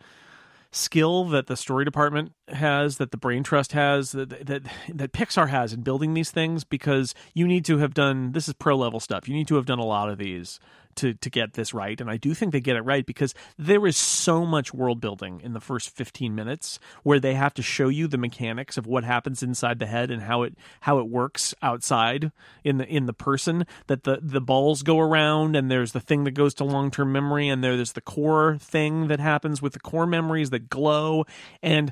skill that the story department has, that the Brain Trust has, that that that Pixar has in building these things. Because you need to have done this is pro level stuff. You need to have done a lot of these to to get this right and I do think they get it right because there is so much world building in the first 15 minutes where they have to show you the mechanics of what happens inside the head and how it how it works outside in the in the person that the the balls go around and there's the thing that goes to long-term memory and there's the core thing that happens with the core memories that glow and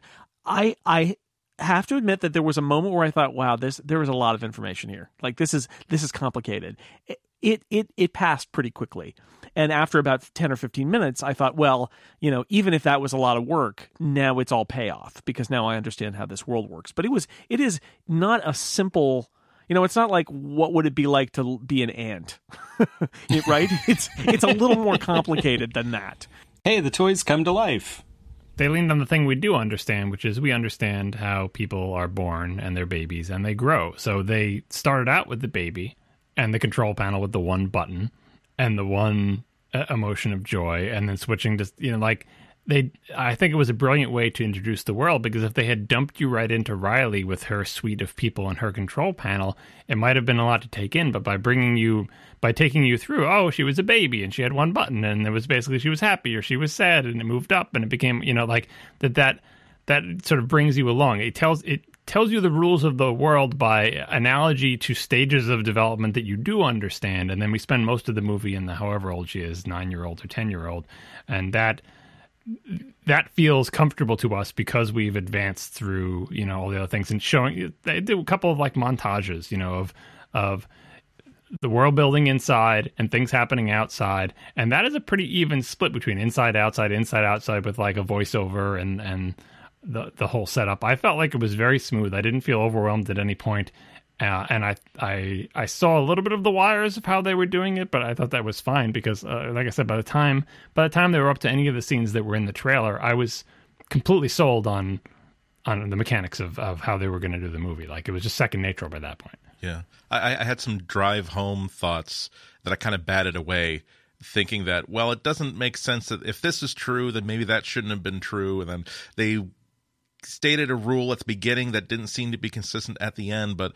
I I have to admit that there was a moment where I thought, wow, this there was a lot of information here. Like this is this is complicated. It it it, it passed pretty quickly. And after about 10 or 15 minutes, I thought, well, you know, even if that was a lot of work, now it's all payoff because now I understand how this world works. But it was it is not a simple you know, it's not like what would it be like to be an ant, right? It's it's a little more complicated than that. Hey, the toys come to life. They leaned on the thing we do understand, which is we understand how people are born and they're babies and they grow. So they started out with the baby and the control panel with the one button and the one uh, emotion of joy, and then switching to you know like they. I think it was a brilliant way to introduce the world because if they had dumped you right into Riley with her suite of people and her control panel, it might have been a lot to take in. But by bringing you by taking you through, oh, she was a baby and she had one button, and it was basically she was happy or she was sad, and it moved up, and it became you know like that that that sort of brings you along. It tells it tells you the rules of the world by analogy to stages of development that you do understand, and then we spend most of the movie in the however old she is, nine year old or ten year old, and that that feels comfortable to us because we've advanced through you know all the other things and showing they do a couple of like montages you know of of the world building inside and things happening outside, and that is a pretty even split between inside, outside, inside, outside, with like a voiceover and and the the whole setup. I felt like it was very smooth. I didn't feel overwhelmed at any point. Uh, and I, I, I saw a little bit of the wires of how they were doing it, but I thought that was fine because, uh, like I said, by the time by the time they were up to any of the scenes that were in the trailer, I was completely sold on on the mechanics of, of how they were going to do the movie. Like it was just second nature by that point. Yeah, I, I had some drive home thoughts that I kind of batted away, thinking that well, it doesn't make sense that if this is true, then maybe that shouldn't have been true, and then they stated a rule at the beginning that didn't seem to be consistent at the end, but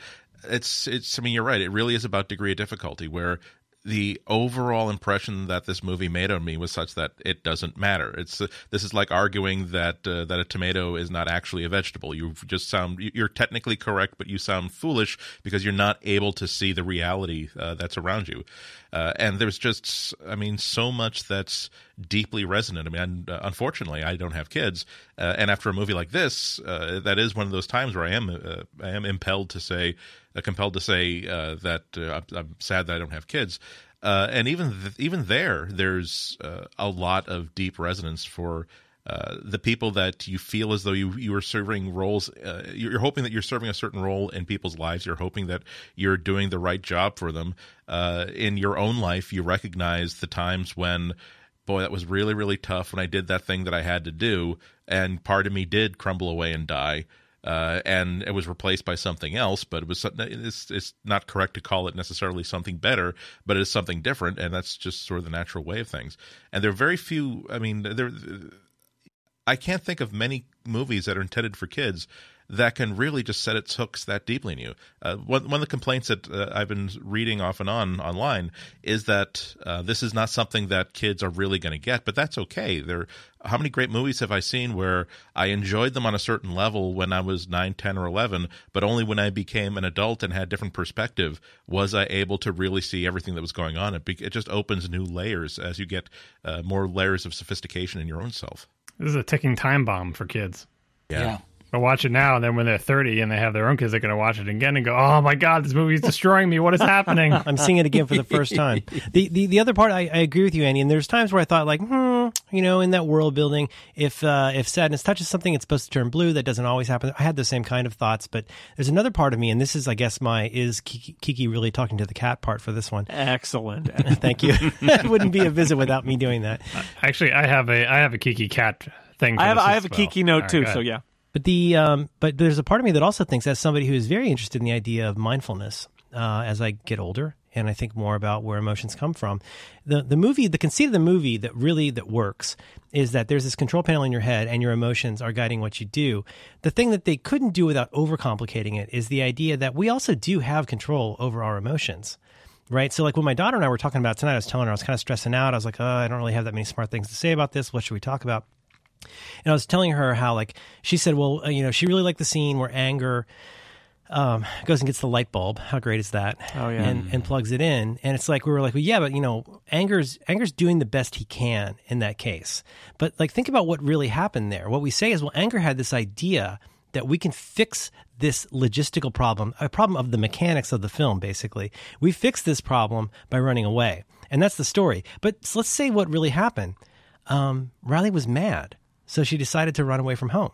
it's it's. I mean, you're right. It really is about degree of difficulty. Where the overall impression that this movie made on me was such that it doesn't matter. It's uh, this is like arguing that uh, that a tomato is not actually a vegetable. You just sound you're technically correct, but you sound foolish because you're not able to see the reality uh, that's around you. Uh, and there's just, I mean, so much that's deeply resonant. I mean, uh, unfortunately, I don't have kids, uh, and after a movie like this, that is one of those times where I am I am impelled to say uh, compelled to say uh, that uh, I'm sad that I don't have kids. Uh, and even th- even there, there's uh, a lot of deep resonance for uh, the people that you feel as though you you are serving roles. you're hoping that you're serving a certain role in people's lives. You're hoping that you're doing the right job for them. in your own life, you recognize the times when boy, that was really, really tough when I did that thing that I had to do. And part of me did crumble away and die uh, and it was replaced by something else. But it was it's, it's not correct to call it necessarily something better, but it is something different, and that's just sort of the natural way of things. And there are very few. I mean, there. I can't think of many movies that are intended for kids that can really just set its hooks that deeply in you. Uh, one, one of the complaints that uh, I've been reading off and on online is that uh, this is not something that kids are really going to get, but that's okay. There, how many great movies have I seen where I enjoyed them on a certain level when I was 9, 10, or 11, but only when I became an adult and had different perspective was I able to really see everything that was going on. It, be, it just opens new layers as you get uh, more layers of sophistication in your own self. This is a ticking time bomb for kids. yeah. yeah but watch it now, and then when they're 30 and they have their own kids, they're going to watch it again and go, "Oh my god, this movie is destroying me! What is happening?" I'm seeing it again for the first time. The the, the other part, I, I agree with you, Andy. And there's times where I thought, like, hmm, you know, in that world building, if uh, if sadness touches something, it's supposed to turn blue. That doesn't always happen. I had the same kind of thoughts, but there's another part of me, and this is, I guess, my is Kiki, Kiki really talking to the cat part for this one. Excellent. Thank you. it wouldn't be a visit without me doing that. Actually, I have a I have a Kiki cat thing. I have I have a well. Kiki note right, too. So yeah. But the um, but there's a part of me that also thinks, as somebody who is very interested in the idea of mindfulness, uh, as I get older and I think more about where emotions come from, the the movie, the conceit of the movie that really that works is that there's this control panel in your head and your emotions are guiding what you do. The thing that they couldn't do without overcomplicating it is the idea that we also do have control over our emotions right? So like when my daughter and I were talking about tonight, I was telling her I was kind of stressing out. I was like, oh, I don't really have that many smart things to say about this. What should we talk about? And I was telling her how, like, she said, well, uh, you know, she really liked the scene where Anger um, goes and gets the light bulb. How great is that? Oh yeah, and, and plugs it in. And it's like we were like, well, yeah, but you know, Anger's Anger's doing the best he can in that case. But like, think about what really happened there. What we say is, well, Anger had this idea that we can fix this logistical problem, a problem of the mechanics of the film. Basically, we fix this problem by running away, and that's the story. But let's say what really happened. Um, Riley was mad so she decided to run away from home.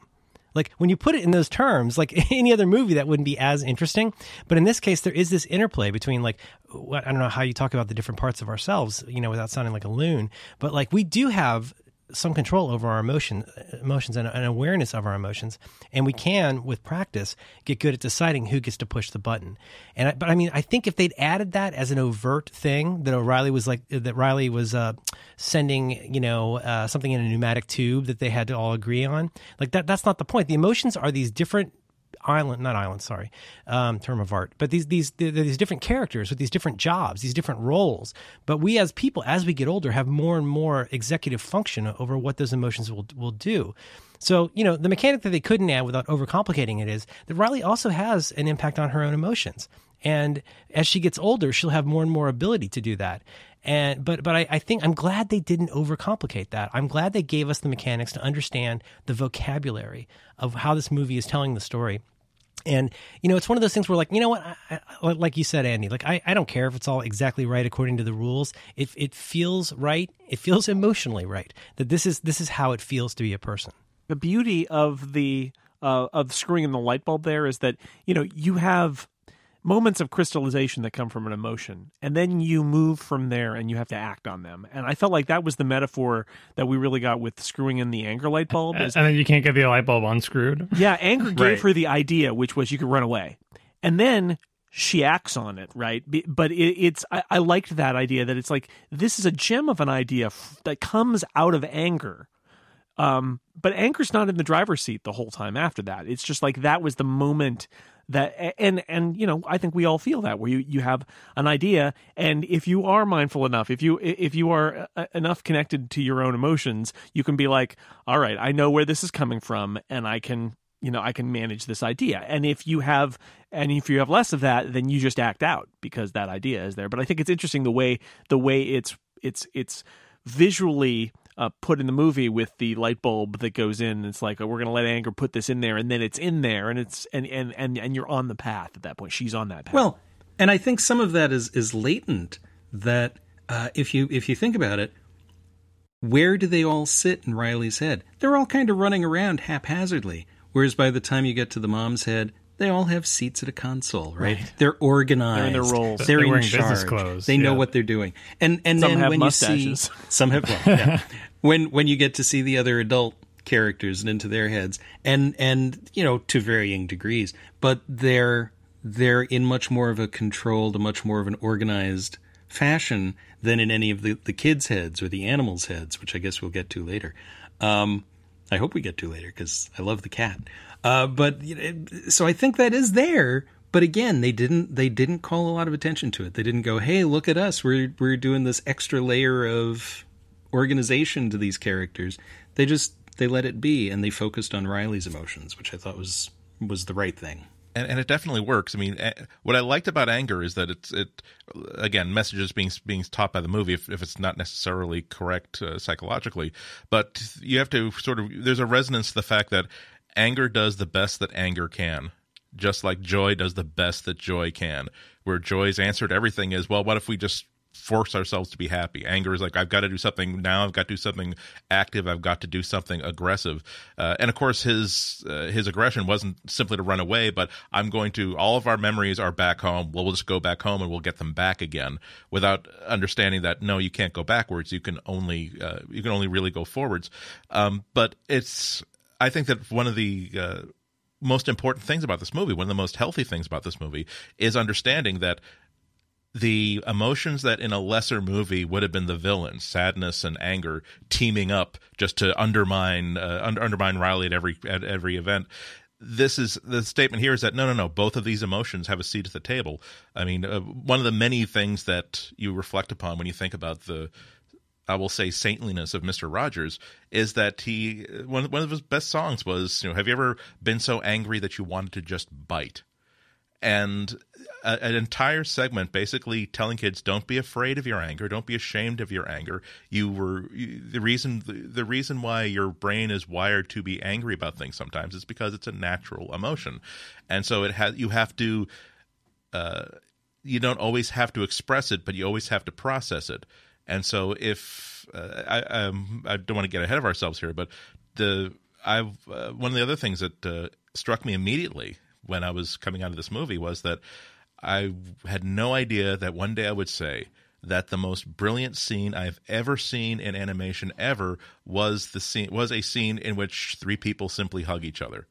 Like when you put it in those terms, like any other movie, that wouldn't be as interesting. But in this case, there is this interplay between like what I don't know how you talk about the different parts of ourselves, you know, without sounding like a loon. But like we do have some control over our emotion, emotions and an awareness of our emotions, and we can, with practice, get good at deciding who gets to push the button. And but I mean, I think if they'd added that as an overt thing, that O'Reilly was like that Riley was uh, sending, you know, uh, something in a pneumatic tube that they had to all agree on, like that. That's not the point. The emotions are these different island, not island, sorry, um, term of art, but these these these different characters with these different jobs, these different roles. But we as people, as we get older, have more and more executive function over what those emotions will will do. So, you know, the mechanic that they couldn't add without overcomplicating it is that Riley also has an impact on her own emotions. And as she gets older, she'll have more and more ability to do that. And but but I, I think I'm glad they didn't overcomplicate that. I'm glad they gave us the mechanics to understand the vocabulary of how this movie is telling the story And you know, it's one of those things where, like, you know what, I, I, like you said, Andy, like I, I don't care if it's all exactly right according to the rules. It it feels right. It feels emotionally right that this is this is how it feels to be a person. the beauty of the uh, of screwing in the light bulb there is that you know you have moments of crystallization that come from an emotion and then you move from there and you have to act on them. And i felt like that was the metaphor that we really got with screwing in the anger light bulb And then you can't get the light bulb unscrewed. yeah anger gave her the idea which was you could run away. And then she acts on it right? But it, it's I, I liked that idea that it's like this is a gem of an idea f- that comes out of anger. Um, but anger's not in the driver's seat the whole time after that. It's just like that was the moment that and and you know I think we all feel that where you you have an idea and if you are mindful enough if you if you are uh, enough connected to your own emotions you can be like all right I know where this is coming from and I can you know I can manage this idea. And if you have and if you have less of that then you just act out because that idea is there. But I think it's interesting the way the way it's it's it's visually uh, put in the movie with the light bulb that goes in. It's like oh, we're going to let anger put this in there, and then it's in there, and it's and and and and you're on the path at that point. She's on that path. Well, and I think some of that is is latent. That uh, if you if you think about it, where do they all sit in Riley's head? They're all kind of running around haphazardly. Whereas by the time you get to the mom's head, they all have seats at a console, right? They're organized. They're in their roles. They're, They're in wearing charge. business clothes, They know what they're doing. And and Some then have when mustaches. you see some have well, yeah. When when you get to see the other adult characters and into their heads and and you know to varying degrees but they're they're in much more of a controlled much more of an organized fashion than in any of the the kids heads or the animals heads which i guess we'll get to later. Um i hope we get to later because i love the cat. Uh but so i think that is there but again they didn't they didn't call a lot of attention to it. They didn't go hey look at us. We're we're doing this extra layer of organization to these characters. They just they let it be and they focused on Riley's emotions, which I thought was was the right thing. and, and it definitely works. I mean, eh, what I liked about anger is that it's it again messages being being taught by the movie if, if it's not necessarily correct uh, psychologically, but you have to sort of there's a resonance to the fact that anger does the best that anger can. Just like joy does the best that joy can, where joy's answer to everything is, well, what if we just force ourselves to be happy. Anger is like I've got to do something now. I've got to do something active. I've got to do something aggressive. Uh, and of course, his uh, his aggression wasn't simply to run away, but I'm going to. All of our memories are back home. Well, we'll just go back home and we'll get them back again, without understanding that no, you can't go backwards. You can only uh, you can only really go forwards. Um, but it's I think that one of the uh, most important things about this movie, one of the most healthy things about this movie, is understanding that the emotions that in a lesser movie would have been the villains, sadness and anger, teaming up just to undermine uh, under, undermine Riley at every at every event. This is the statement here is that no, no, no. Both of these emotions have a seat at the table. I mean, uh, one of the many things that you reflect upon when you think about the I will say saintliness of Mister Rogers is that he one one of his best songs was you know have you ever been so angry that you wanted to just bite and a, an entire segment basically telling kids don't be afraid of your anger. Don't be ashamed of your anger. You were you, the reason the, the reason why your brain is wired to be angry about things sometimes is because it's a natural emotion. And so it has you have to uh, you don't always have to express it but you always have to process it. And so if uh, I I don't want to get ahead of ourselves here but the I've uh, one of the other things that uh, struck me immediately when I was coming out of this movie was that I had no idea that one day I would say that the most brilliant scene I've ever seen in animation ever was the scene was a scene in which three people simply hug each other.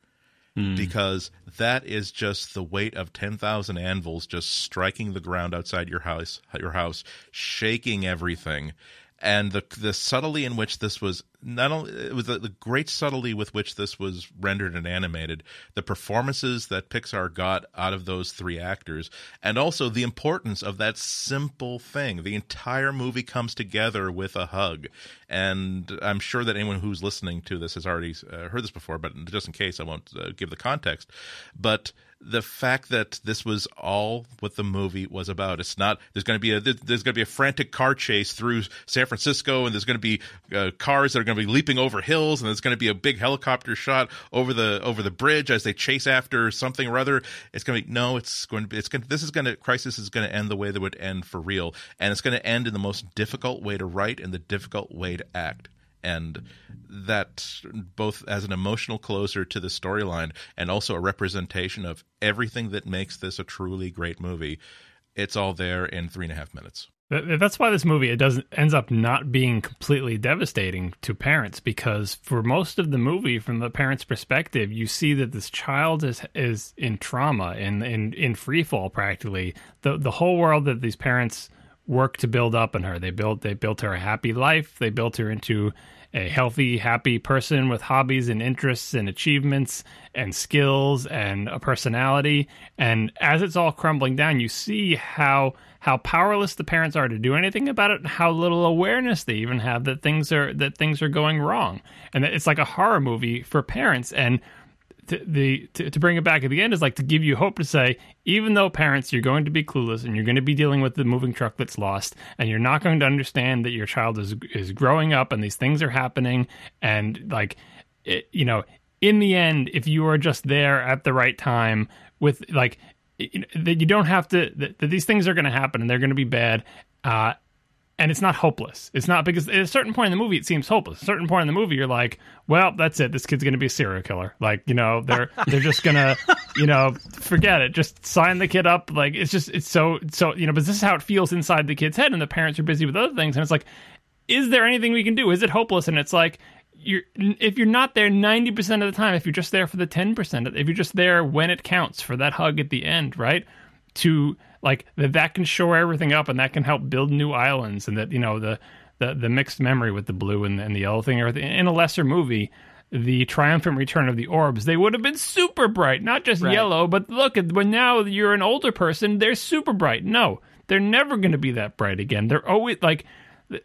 Hmm. Because that is just the weight of 10,000 anvils just striking the ground outside your house your house shaking everything and the the subtlety in which this was not only it was the, the great subtlety with which this was rendered and animated the performances that Pixar got out of those three actors and also the importance of that simple thing. The entire movie comes together with a hug. And I'm sure that anyone who's listening to this has already uh, heard this before but just in case I won't uh, give the context. But the fact that this was all what the movie was about. It's not. There's going to be a there's going to be a frantic car chase through San Francisco, and there's going to be uh, cars that are going to be leaping over hills, and there's going to be a big helicopter shot over the over the bridge as they chase after something or other. It's going to be no. It's going to be. It's going. To, this is going to crisis is going to end the way that would end for real, and it's going to end in the most difficult way to write and the difficult way to act and that both as an emotional closer to the storyline and also a representation of everything that makes this a truly great movie it's all there in three and a half minutes. That's why this movie it doesn't ends up not being completely devastating to parents because for most of the movie from the parents perspective you see that this child is is in trauma and in in free fall practically. The the whole world that these parents work to build up in her. They built they built her a happy life. They built her into a healthy, happy person with hobbies and interests and achievements and skills and a personality. And as it's all crumbling down, you see how how powerless the parents are to do anything about it, and how little awareness they even have that things are that things are going wrong. And it's like a horror movie for parents. And to, the to, to, bring it back at the end is like to give you hope to say even though parents you're going to be clueless and you're going to be dealing with the moving truck that's lost and you're not going to understand that your child is is growing up and these things are happening and like it, you know in the end if you are just there at the right time with like that you don't have to that, that these things are going to happen and they're going to be bad uh, and it's not hopeless. It's not because at a certain point in the movie it seems hopeless. At a certain point in the movie you're like, well, that's it. This kid's going to be a serial killer. Like, you know, they're they're just going to, you know, forget it. Just sign the kid up. Like it's just it's so so, you know, but this is how it feels inside the kid's head and the parents are busy with other things and it's like is there anything we can do? Is it hopeless? And it's like you're if you're not there 90% of the time, if you're just there for the 10%, if you're just there when it counts for that hug at the end, right? To like that that can shore everything up and that can help build new islands and that you know the the, the mixed memory with the blue and, and the yellow thing everything. In a lesser movie the triumphant return of the orbs they would have been super bright not just right. yellow but look when now you're an older person they're super bright. No they're never going to be that bright again. They're always like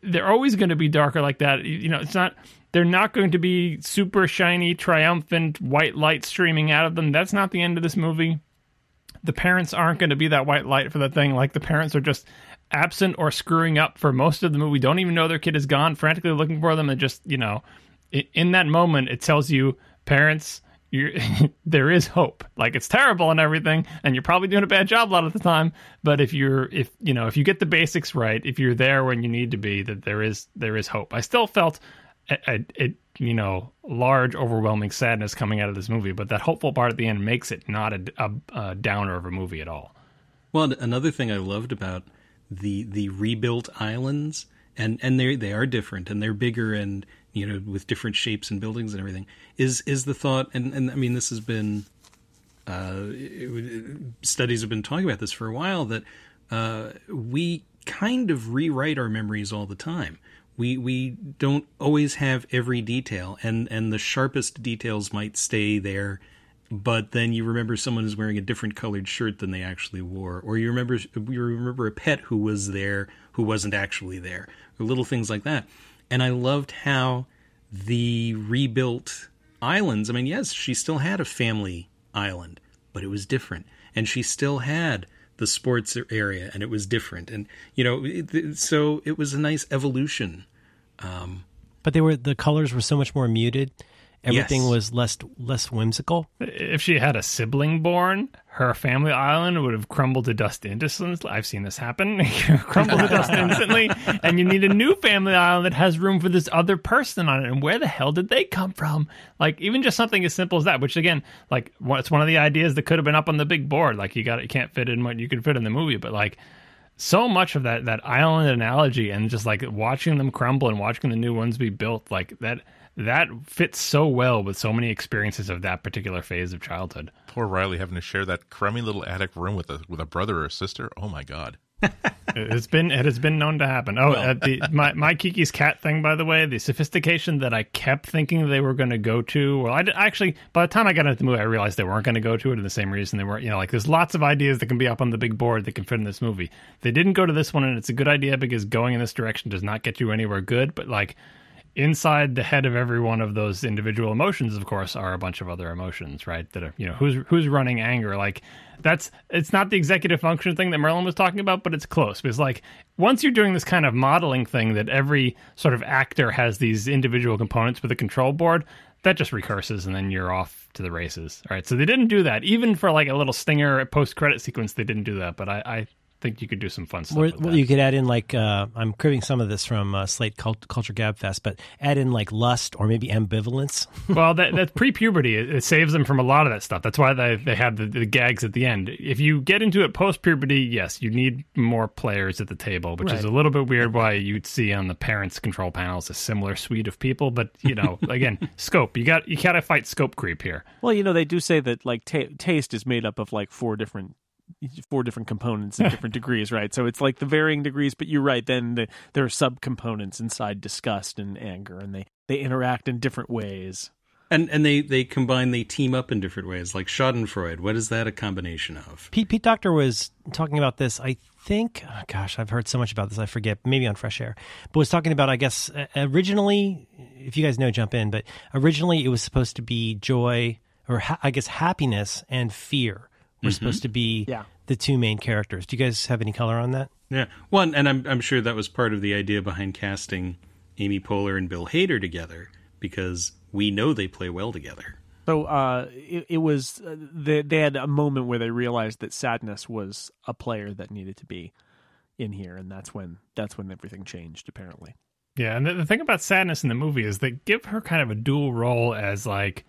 they're always going to be darker like that. You know it's not they're not going to be super shiny triumphant white light streaming out of them. That's not the end of this movie the parents aren't going to be that white light for the thing. Like the parents are just absent or screwing up for most of the movie. Don't even know their kid is gone, frantically looking for them, and just you know, in that moment, it tells you, parents, there is hope. Like it's terrible and everything, and you're probably doing a bad job a lot of the time. But if you're, if you know, if you get the basics right, if you're there when you need to be, that there is there is hope. I still felt a you know large overwhelming sadness coming out of this movie but that hopeful part at the end makes it not a, a, a, downer of a movie at all. Well another thing i loved about the the rebuilt islands and and they they are different and they're bigger and you know with different shapes and buildings and everything is is the thought and and i mean this has been uh, it, studies have been talking about this for a while that uh, we kind of rewrite our memories all the time we we don't always have every detail and and the sharpest details might stay there but then you remember someone is wearing a different colored shirt than they actually wore or you remember you remember a pet who was there who wasn't actually there or little things like that. And i loved how the rebuilt islands i mean yes she still had a family island but it was different. And she still had the sports area and it was different. And you know it, so it was a nice evolution. Um, but they were the colors were so much more muted everything yes. was less less whimsical. If she had a sibling born her family island would have crumbled to dust instantly. I've seen this happen. Crumbled to dust instantly and you need a new family island that has room for this other person on it. And where the hell did they come from? Like even just something as simple as that which again like it's one of the ideas that could have been up on the big board. Like you got it can't fit in what you can fit in the movie but like so much of that that island analogy and just like watching them crumble and watching the new ones be built like that that fits so well with so many experiences of that particular phase of childhood. Poor Riley having to share that crummy little attic room with a with a brother or a sister. Oh my god it's been it has been known to happen. Oh, well. the, my my Kiki's cat thing, by the way, the sophistication that I kept thinking they were going to go to. Well, I actually by the time I got into the movie, I realized they weren't going to go to it, and the same reason they weren't. You know, like there's lots of ideas that can be up on the big board that can fit in this movie. They didn't go to this one, and it's a good idea because going in this direction does not get you anywhere good. But like inside the head of every one of those individual emotions of course are a bunch of other emotions right? That are you know who's who's running anger? Like that's it's not the executive function thing that merlin was talking about but it's close. Because like once you're doing this kind of modeling thing that every sort of actor has these individual components with a control board that just recurses and then you're off to the races all right? So they didn't do that. Even for like a little stinger post credit sequence they didn't do that but i i think you could do some fun stuff Well, with well, that. you could add in like uh, I'm cribbing some of this from uh, Slate Cult- Culture Gabfest, but add in like lust or maybe ambivalence. well, that, that's pre-puberty. It, it saves them from a lot of that stuff. That's why they they have the, the gags at the end. If you get into it post-puberty, yes, you need more players at the table, which is a little bit weird. Why you'd see on the parents' control panels a similar suite of people, but you know, again, scope. You got you gotta fight scope creep here. Well, you know, they do say that like ta taste is made up of like four different four different components in different degrees, right? So it's like the varying degrees, but you're right. Then the, there are subcomponents inside disgust and anger, and they they interact in different ways. And and they they combine, they team up in different ways. Like Schadenfreude, what is that a combination of? Pete, Pete Docter was talking about this. I think, oh gosh, I've heard so much about this. I forget. Maybe on Fresh Air, but was talking about. I guess uh, originally, if you guys know, jump in. But originally, it was supposed to be joy, or ha- I guess happiness and fear were supposed to be Yeah. the two main characters. Do you guys have any color on that? Yeah. One, and I'm I'm sure that was part of the idea behind casting Amy Poehler and Bill Hader together because we know they play well together. So uh, it, it was uh, they, they had a moment where they realized that sadness was a player that needed to be in here, and that's when that's when everything changed. Apparently, Yeah, and the, the thing about sadness in the movie is they give her kind of a dual role as like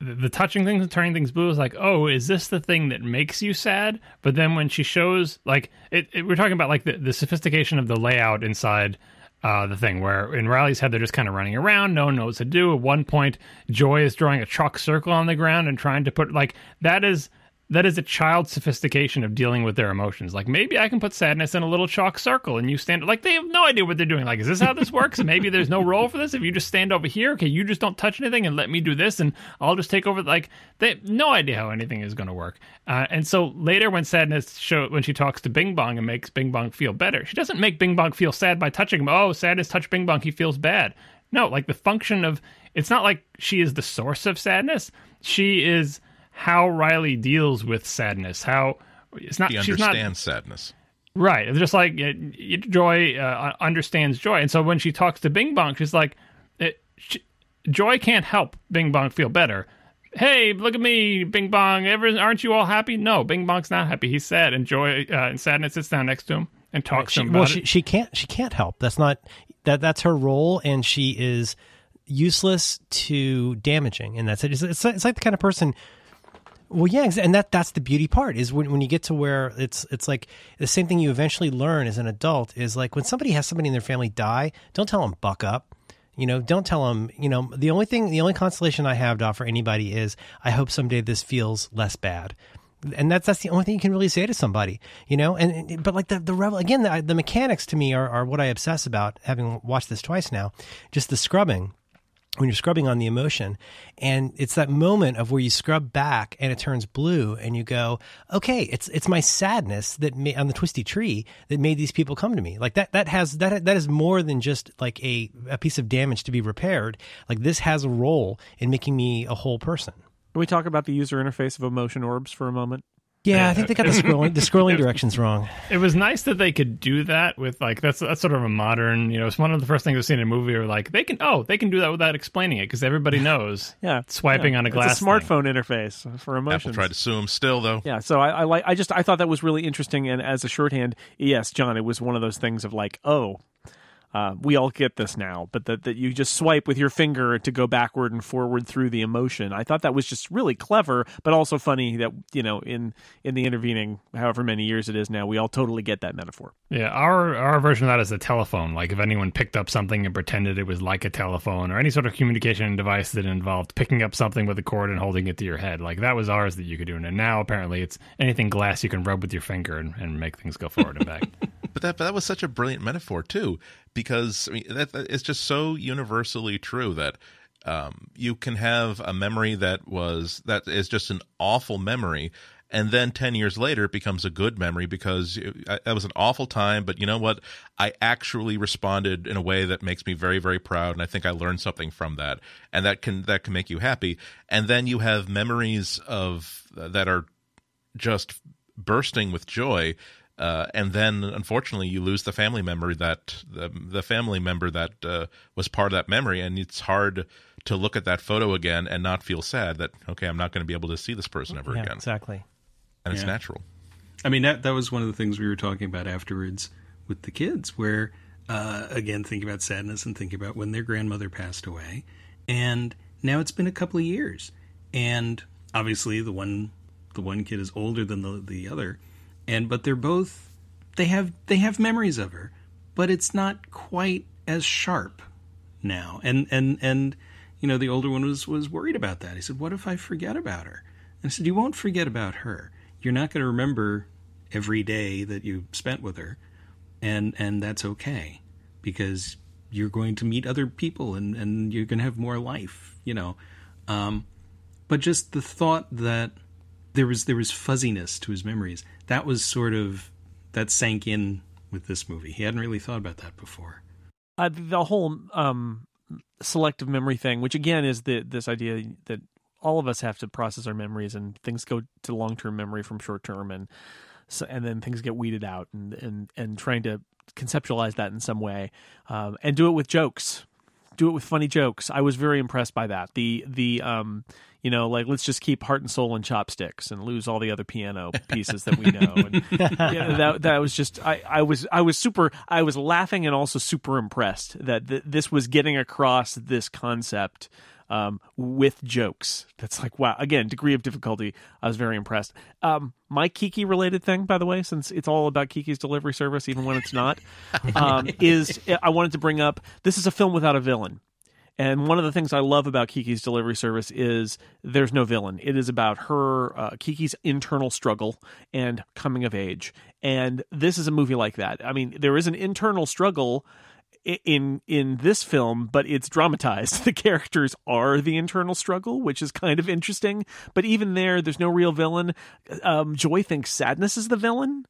the, touching things and turning things blue is like, oh, is this the thing that makes you sad? But then when she shows like it, it we're talking about like the, the sophistication of the layout inside uh, the thing where in Riley's head they're just kind of running around, no one knows what to do. At one point, Joy is drawing a chalk circle on the ground and trying to put like that is that is a child's sophistication of dealing with their emotions. Like maybe I can put sadness in a little chalk circle and you stand like they have no idea what they're doing. Like, is this how this works? maybe there's no role for this. If you just stand over here, okay, you just don't touch anything and let me do this and I'll just take over. Like they have no idea how anything is going to work. Uh, and so later when sadness show when she talks to Bing Bong and makes Bing Bong feel better, she doesn't make Bing Bong feel sad by touching him. Oh, sadness touch Bing Bong, he feels bad. No, like the function of it's not like she is the source of sadness. She is how Riley deals with sadness. How it's not He she's not understands sadness. right. It's just like uh, y- Joy uh, understands joy, and so when she talks to Bing Bong, she's like, it, she, Joy can't help Bing Bong feel better. Hey, look at me, Bing Bong. Ever, aren't you all happy? No, Bing Bong's not happy. He's sad, and Joy uh, and sadness sits down next to him and talks She, to him well, she, it. she can't. She can't help. That's not that. That's her role, and she is useless to damaging, and that's it. It's, it's, it's like the kind of person. Well, yeah, and that that's the beauty part is when, when you get to where it's it's like the same thing you eventually learn as an adult is like when somebody has somebody in their family die, don't tell them buck up. You know, don't tell them. You know, the only thing, the only consolation I have to offer anybody is I hope someday this feels less bad and that's that's the only thing you can really say to somebody, you know. And but like the the revel again, the, the mechanics to me are, are what I obsess about. Having watched this twice now, just the scrubbing when you're scrubbing on the emotion, and it's that moment of where you scrub back and it turns blue, and you go, okay, it's it's my sadness that ma- on the twisty tree that made these people come to me. Like that that has that that is more than just like a a piece of damage to be repaired. Like this has a role in making me a whole person. can we talk about the user interface of emotion orbs for a moment? Yeah, I think they got the scrolling the scrolling directions wrong. It was nice that they could do that with like that's that's sort of a modern, you know, it's one of the first things I've seen in a movie where like they can oh they can do that without explaining it because everybody knows. Yeah, swiping yeah. on a It's glass. a smartphone interface for emotions. Apple tried to sue him still, though. Yeah, so I, I like. I just I thought that was really interesting, and as a shorthand, yes, John, it was one of those things of like, oh, uh, we all get this now, but that that you just swipe with your finger to go backward and forward through the emotion. I thought that was just really clever, but also funny that you know in in the intervening however many years it is now, we all totally get that metaphor. Yeah, our our version of that is a telephone. Like if anyone picked up something and pretended it was like a telephone or any sort of communication device that involved picking up something with a cord and holding it to your head. Like that was ours that you could do. And now apparently it's anything glass you can rub with your finger and, and make things go forward and back. But that but that was such a brilliant metaphor too, because I mean that, that it's just so universally true that um, you can have a memory that was that is just an awful memory, and then 10 years later it becomes a good memory because that was an awful time but you know what? I actually responded in a way that makes me very very proud and i think i learned something from that and that can that can make you happy. And then you have memories of that are just bursting with joy uh, and then unfortunately you lose the family member that the, the family member that uh, was part of that memory and it's hard to look at that photo again and not feel sad that okay i'm not going to be able to see this person ever Yeah, again. exactly. and it's natural. I mean, that that was one of the things we were talking about afterwards with the kids, where uh, again, thinking about sadness and thinking about when their grandmother passed away, and now it's been a couple of years, and obviously the one the one kid is older than the the other, and but they're both they have they have memories of her, but it's not quite as sharp now, and and and you know the older one was was worried about that. He said, "What if I forget about her?" And I said, "You won't forget about her. You're not going to remember every day that you spent with her, and and that's okay because you're going to meet other people and and you're going to have more life, you know." Um, but just the thought that there was there was fuzziness to his memories that was sort of that sank in with this movie. He hadn't really thought about that before. uh, the whole um, selective memory thing, which again is the this idea that all of us have to process our memories and things go to long term memory from short term, and so, and then things get weeded out, and and and trying to conceptualize that in some way, um, and do it with jokes. Do it with funny jokes. I was very impressed by that. The the um you know like let's just keep heart and soul and chopsticks and lose all the other piano pieces that we know. And, yeah, that that was just I, I was I was super I was laughing and also super impressed that th- this was getting across this concept um, with jokes. That's like wow. Again, degree of difficulty. I was very impressed. Um, my Kiki related thing, by the way, since it's all about Kiki's delivery service, even when it's not, um, is I wanted to bring up this is a film without a villain. And one of the things I love about Kiki's delivery service is there's no villain. It is about her, uh, Kiki's internal struggle and coming of age. And this is a movie like that. I mean, there is an internal struggle in in this film, but it's dramatized. The characters are the internal struggle, which is kind of interesting. But even there, there's no real villain. Um, Joy thinks sadness is the villain,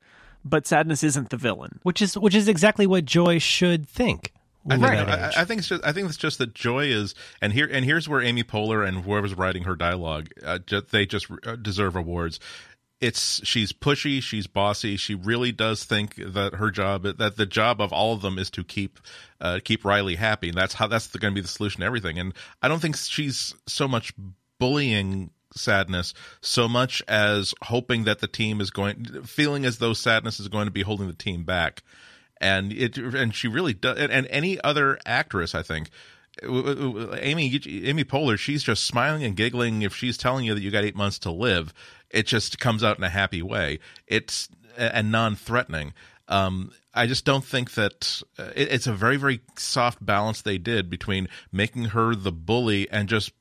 but sadness isn't the villain. Which is which is exactly what Joy should think. I think, I. I think it's just I think it's just that Joy is and here and here's where Amy Poehler and whoever's writing her dialogue uh, ju- they just uh, deserve awards. It's she's pushy, she's bossy. She really does think that her job that the job of all of them is to keep uh, keep Riley happy, and that's how that's going to be the solution to everything. And I don't think she's so much bullying sadness so much as hoping that the team is going feeling as though sadness is going to be holding the team back and it and she really does and, and any other actress i think amy amy poehler she's just smiling and giggling. If she's telling you that you got eight months to live it just comes out in a happy way. It's and non-threatening. Um, I just don't think that uh, it, it's a very, very soft balance they did between making her the bully and just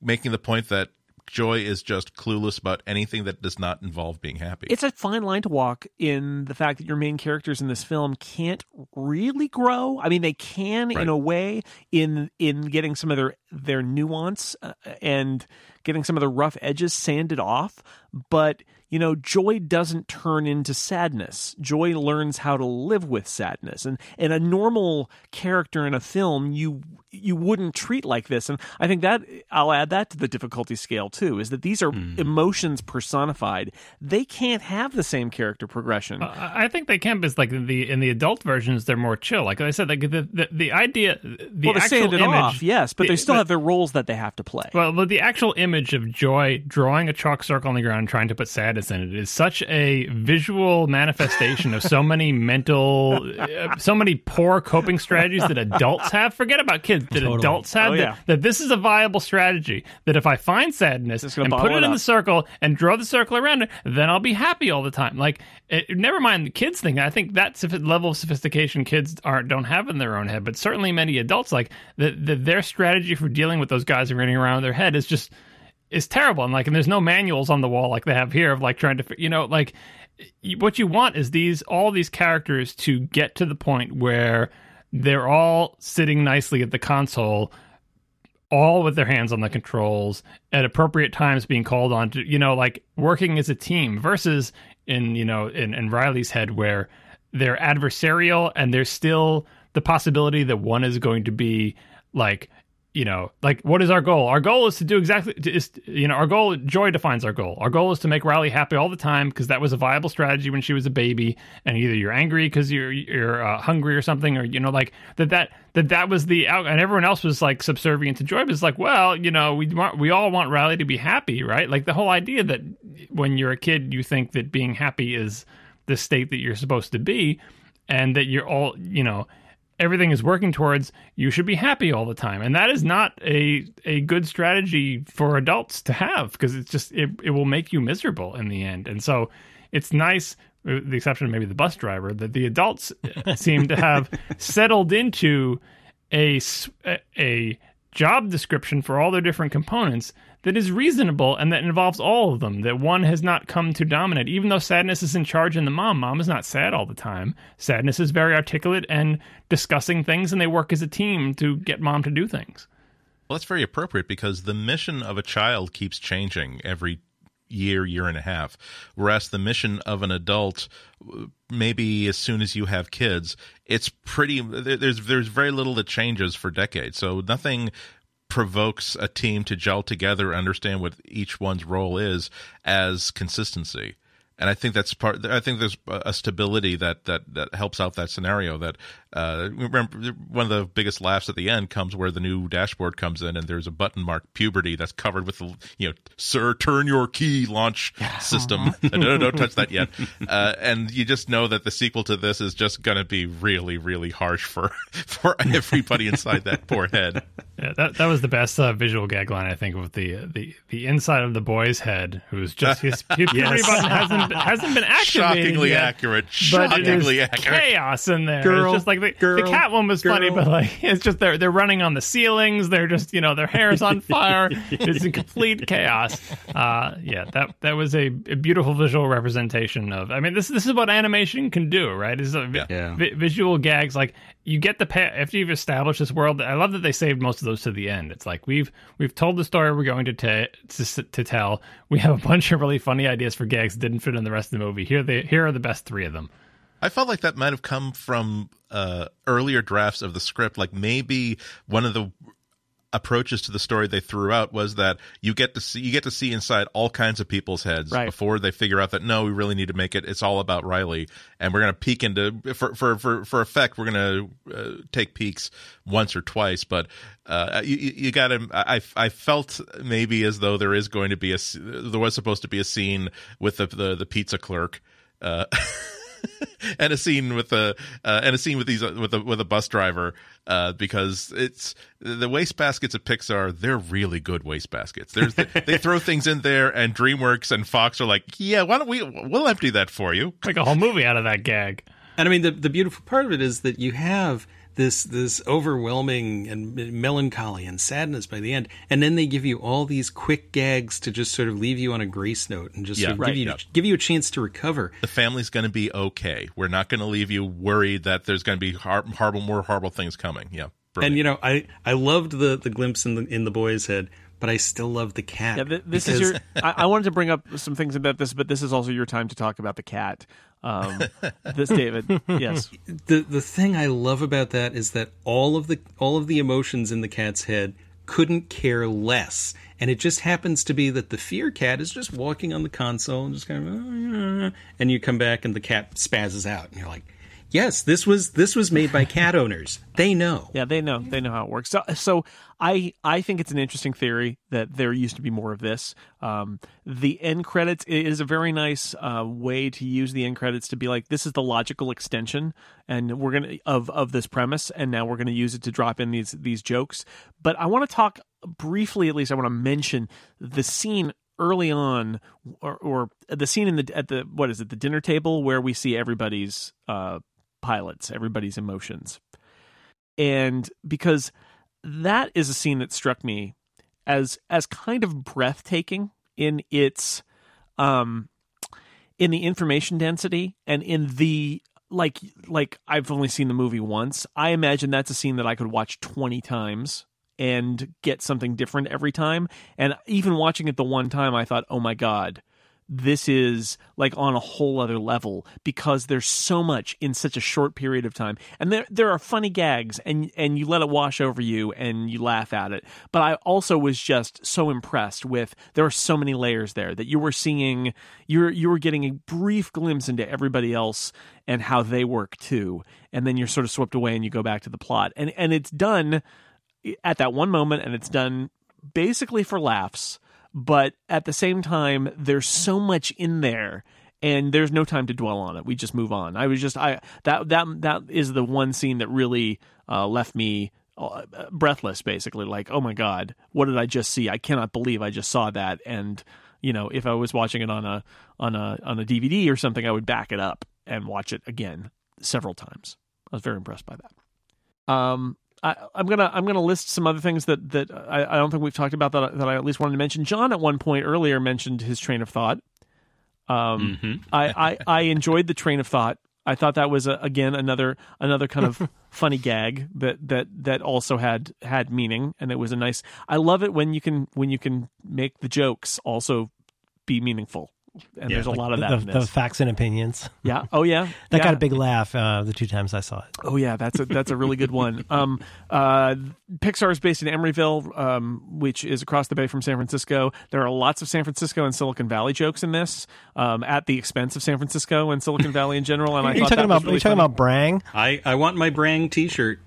making the point that Joy is just clueless about anything that does not involve being happy. It's a fine line to walk in the fact that your main characters in this film can't really grow. I mean, they can Right. in a way in in getting some of their their nuance uh, and getting some of the rough edges sanded off, but you know, joy doesn't turn into sadness. Joy learns how to live with sadness. And and a normal character in a film you you wouldn't treat like this. And I think that I'll add that to the difficulty scale too, is that these are hmm. emotions personified. They can't have the same character progression. I I think they can, because like in the in the adult versions, they're more chill. Like I said, like the the, the idea, the well, actual image, off, yes, but the- they still the- have their roles that they have to play. Well, but the actual image of Joy drawing a chalk circle on the ground trying to put sadness in it is such a visual manifestation of so many mental, uh, so many poor coping strategies that adults have. Forget about kids, that Totally. adults have. Oh, that, yeah. that this is a viable strategy. That if I find sadness and put it it in up. the circle and draw the circle around it, then I'll be happy all the time. Like, it, never mind the kids thing. I think that sophi- level of sophistication kids aren't don't have in their own head, but certainly many adults like the, the, their strategy for dealing with those guys and running around in their head is just is terrible. And like, and there's no manuals on the wall like they have here of like trying to, you know, like what you want is these all these characters to get to the point where they're all sitting nicely at the console all with their hands on the controls at appropriate times being called on to you know like working as a team versus in you know in, in riley's head where they're adversarial and there's still the possibility that one is going to be like you know like what is our goal? Our goal is to do exactly is you know our goal joy defines our goal. Our goal is to make riley happy all the time because that was a viable strategy when she was a baby and either you're angry because you're you're uh, hungry or something or you know like that that that that was the out and everyone else was like subservient to joy but it's like well you know we want we all want riley to be happy right? Like the whole idea that when you're a kid you think that being happy is the state that you're supposed to be and that you're all you know everything is working towards you should be happy all the time. And that is not a a good strategy for adults to have because it's just it, it will make you miserable in the end. And so it's nice with the exception of maybe the bus driver that the adults uh, seem to have settled into a a job description for all their different components that is reasonable and that involves all of them that one has not come to dominate even though sadness is in charge in the mom mom is not sad all the time sadness is very articulate and discussing things and they work as a team to get mom to do things Well, that's very appropriate because the mission of a child keeps changing every year, year and a half. Whereas the mission of an adult, maybe as soon as you have kids, it's pretty. There's there's very little that changes for decades. So nothing provokes a team to gel together, understand what each one's role is as consistency. And I think that's part. I think there's a stability that that that helps out that scenario. That uh, remember one of the biggest laughs at the end comes where the new dashboard comes in and there's a button marked puberty that's covered with the you know sir turn your key launch system. no, no, don't touch that yet. Uh, and you just know that the sequel to this is just going to be really really harsh for for everybody inside that poor head. Yeah, that that was the best uh, visual gag line I think with the the the inside of the boy's head, who's just his puberty Yes. button hasn't hasn't been activated Shockingly yet, accurate. But it Shockingly is accurate. chaos in there. Girl, it's just like the, girl, the cat one was funny, but like it's just they're they're running on the ceilings. They're just you know their hair is on fire. it's in complete chaos. Uh, yeah, that that was a, a beautiful visual representation of. I mean, this this is what animation can do, right? Is Yeah. vi- visual gags like you get the pay after you've established this world i love that they saved most of those to the end. It's like we've we've told the story we're going to ta- to, to tell. We have a bunch of really funny ideas for gags that didn't fit in the rest of the movie. Here they here are the best three of them. I felt like that might have come from uh, earlier drafts of the script. Like maybe one of the approaches to the story they threw out was that you get to see you get to see inside all kinds of people's heads Right. before they figure out that no, we really need to make it. It's all about Riley, and we're gonna peek into for for for, for effect. We're gonna uh, take peeks once or twice, but uh, you, you you gotta. I I felt maybe as though there is going to be a there was supposed to be a scene with the the, the pizza clerk. Uh, and a scene with the uh, and a scene with these with a with a bus driver uh, because it's the waste baskets at Pixar they're really good waste baskets. There's they throw things in there and DreamWorks and Fox are like, yeah, why don't we we'll empty that for you. make a whole movie out of that gag And I mean, the the beautiful part of it is that you have this this overwhelming and melancholy and sadness by the end, and then they give you all these quick gags to just sort of leave you on a grace note and just Yeah, sort of right, give you yeah. give you a chance to recover. The family's going to be okay. We're not going to leave you worried that there's going to be har- horrible more horrible things coming. Yeah, And you know, I I loved the the glimpse in the in the boy's head, but I still love the cat. Yeah, th- this is your. I, I wanted to bring up some things about this, but this is also your time to talk about the cat. Um, this, David. Yes. the the thing I love about that is that all of the all of the emotions in the cat's head couldn't care less, and it just happens to be that the fear cat is just walking on the console and just kind of, "Oh, and you come back and the cat spazzes out, and you're like, yes, this was this was made by cat owners. They know. Yeah, they know. They know how it works. So, so I I think it's an interesting theory that there used to be more of this. Um, the end credits is a very nice uh, way to use the end credits to be like this is the logical extension, and we're gonna of of this premise, and now we're gonna use it to drop in these these jokes. But I want to talk briefly, at least. I want to mention the scene early on or, or the scene in the at the what is it the dinner table where we see everybody's uh pilots everybody's emotions and because that is a scene that struck me as as kind of breathtaking in its um in the information density and in the like like I've only seen the movie once. I imagine that's a scene that I could watch 20 times and get something different every time. And even watching it the one time, I thought, oh my God, this is like on a whole other level because there's so much in such a short period of time. And there there are funny gags and and you let it wash over you and you laugh at it. But i also was just so impressed with there are so many layers there that you were seeing you were you were getting a brief glimpse into everybody else and how they work too. And then you're sort of swept away and you go back to the plot. And and it's done at that one moment and it's done basically for laughs but at the same time there's so much in there and there's no time to dwell on it. We just move on. I was just i that that that is the one scene that really uh, left me uh, breathless basically like oh my god what did i just see? I cannot believe i just saw that. And you know if i was watching it on a on a on a dvd or something i would back it up and watch it again several times. I was very impressed by that. Um I, am gonna I'm gonna list some other things that that I, I, don't think we've talked about that that I at least wanted to mention. John at one point earlier mentioned his train of thought. Um, mm-hmm. I, I I enjoyed the train of thought. I thought that was a, again another another kind of funny gag that that that also had had meaning, and it was a nice. I love it when you can when you can make the jokes also be meaningful and yeah, there's a like lot of that. The, the, facts and opinions. Yeah. Oh yeah. that yeah. got a big laugh uh, the two times I saw it. Oh yeah, that's a that's a really good one. Um, uh, Pixar is based in Emeryville, um, which is across the bay from San Francisco. There are lots of San Francisco and Silicon Valley jokes in this, um, at the expense of San Francisco and Silicon Valley in general. And I are you thought talking that about was really are you talking funny. about Brang? I, I want my Brang T-shirt.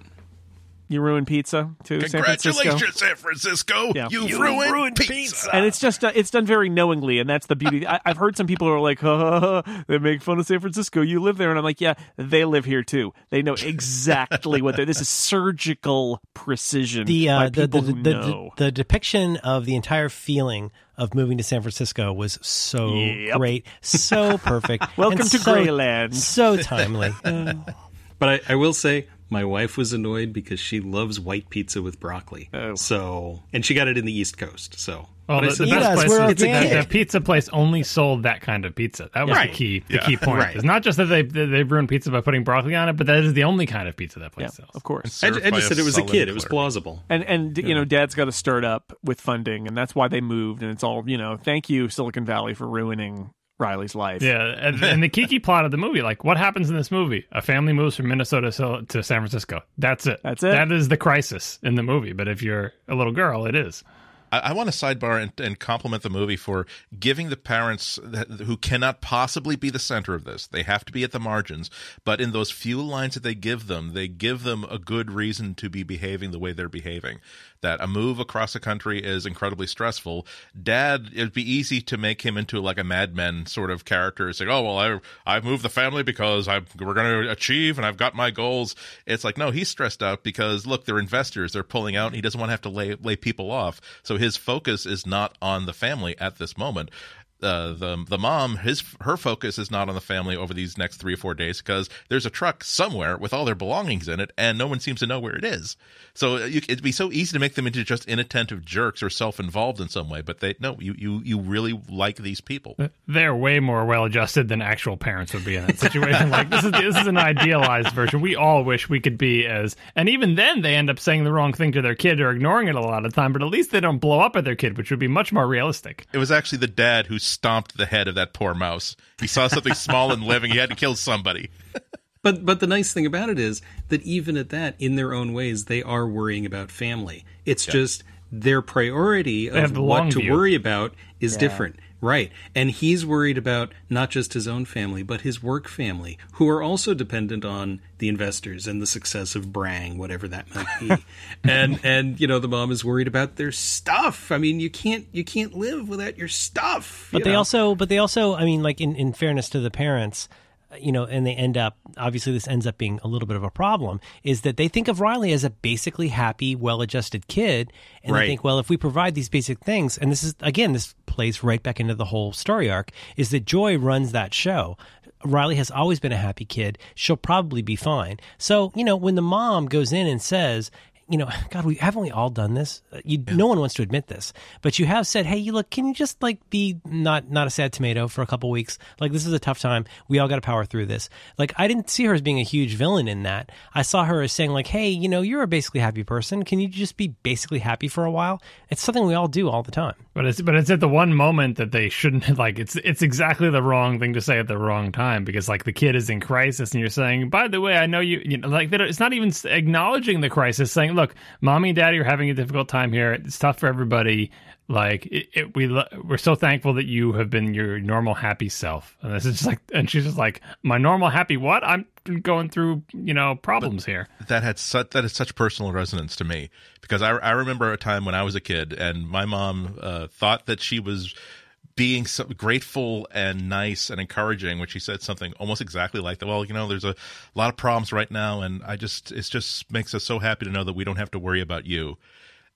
You ruined pizza too, San Francisco. Congratulations, San Francisco! Yeah. You've You ruined, ruined pizza. pizza. and it's just uh, it's done very knowingly, and that's the beauty. I, I've heard some people are like, ha, ha, ha, they make fun of San Francisco. You live there, and I'm like, yeah, they live here too. They know exactly what they're. This is surgical precision The, by uh, the, the, the, who the, know. the depiction of the entire feeling of moving to San Francisco was so Yep. great, so perfect. Welcome and to so, Greyland. So timely. But I, I will say, my wife was annoyed because she loves white pizza with broccoli. Oh. So, and she got it in the East Coast. So, Well, But the, the best us, place we're is the, the pizza place only sold that kind of pizza. That was Right. the key. The Yeah. key point. Right. It's not just that they they they ruined pizza by putting broccoli on it, but that is the only kind of pizza that place yeah, sells. of course. I, I just said it was a sullen kid. It was plausible. And and you know, Dad's got to start up with funding, and that's why they moved. And it's all you know. Thank you, Silicon Valley, for ruining Riley's life. Yeah, and, and the kiki plot of the movie, like what happens in this movie? A family moves from Minnesota to to San Francisco. That's it. That's it. That is the crisis in the movie. But if you're a little girl, it is. I, I want to sidebar and, and compliment the movie for giving the parents that, who cannot possibly be the center of this. They have to be at the margins, but in those few lines that they give them, they give them a good reason to be behaving the way they're behaving. That a move across the country is incredibly stressful. Dad, it'd be easy to make him into like a madman sort of character. It's like, oh well, I I moved the family because I we're going to achieve and I've got my goals. It's like no, he's stressed out because look, they're investors. They're pulling out, and he doesn't want to have to lay lay people off. So his focus is not on the family at this moment. Uh, the the mom his her focus is not on the family over these next three or four days because there's a truck somewhere with all their belongings in it and no one seems to know where it is. So uh, you, it'd be so easy to make them into just inattentive jerks or self involved in some way, but they no you you you really like these people. They're way more well adjusted than actual parents would be in that situation. like this is this is an idealized version. We all wish we could be as, and even then they end up saying the wrong thing to their kid or ignoring it a lot of time. But at least they don't blow up at their kid, which would be much more realistic. It was actually the dad who stomped the head of that poor mouse. He saw something small and living. He had to kill somebody. But but the nice thing about it is that even at that, in their own ways, they are worrying about family. It's just their priority have of the what to view. worry about is different. Right. And he's worried about not just his own family, but his work family, who are also dependent on the investors and the success of Brang, whatever that might be. and and you know, the mom is worried about their stuff. I mean, you can't you can't live without your stuff. But you they know? also, but they also, I mean, like in, in fairness to the parents, you know, and they end up, obviously, this ends up being a little bit of a problem, is that they think of Riley as a basically happy, well adjusted kid. And Right. they think, well, if we provide these basic things, and this is, again, this plays right back into the whole story arc, is that Joy runs that show. Riley has always been a happy kid. She'll probably be fine. So, you know, when the mom goes in and says, you know, God, we haven't we all done this? Uh, You, no one wants to admit this, but you have said, "Hey, you look, can you just like be not not a sad tomato for a couple weeks? Like this is a tough time. We all got to power through this." Like I didn't see her as being a huge villain in that. I saw her as saying, like, "Hey, you know, you're a basically happy person. Can you just be basically happy for a while?" It's something we all do all the time. But it's but it's at the one moment that they shouldn't like it's it's exactly the wrong thing to say at the wrong time because like the kid is in crisis and you're saying by the way I know you you know like it's not even acknowledging the crisis saying look mommy and daddy are having a difficult time here. It's tough for everybody. Like it, it, we we're so thankful that you have been your normal happy self. And this is just like and she's just like my normal happy what? I'm going through you know problems here. That had such that is such personal resonance to me because I, I remember a time when I was a kid and my mom uh, thought that she was being so grateful and nice and encouraging when she said something almost exactly like that. Well, you know, there's a lot of problems right now, and I just it just makes us so happy to know that we don't have to worry about you.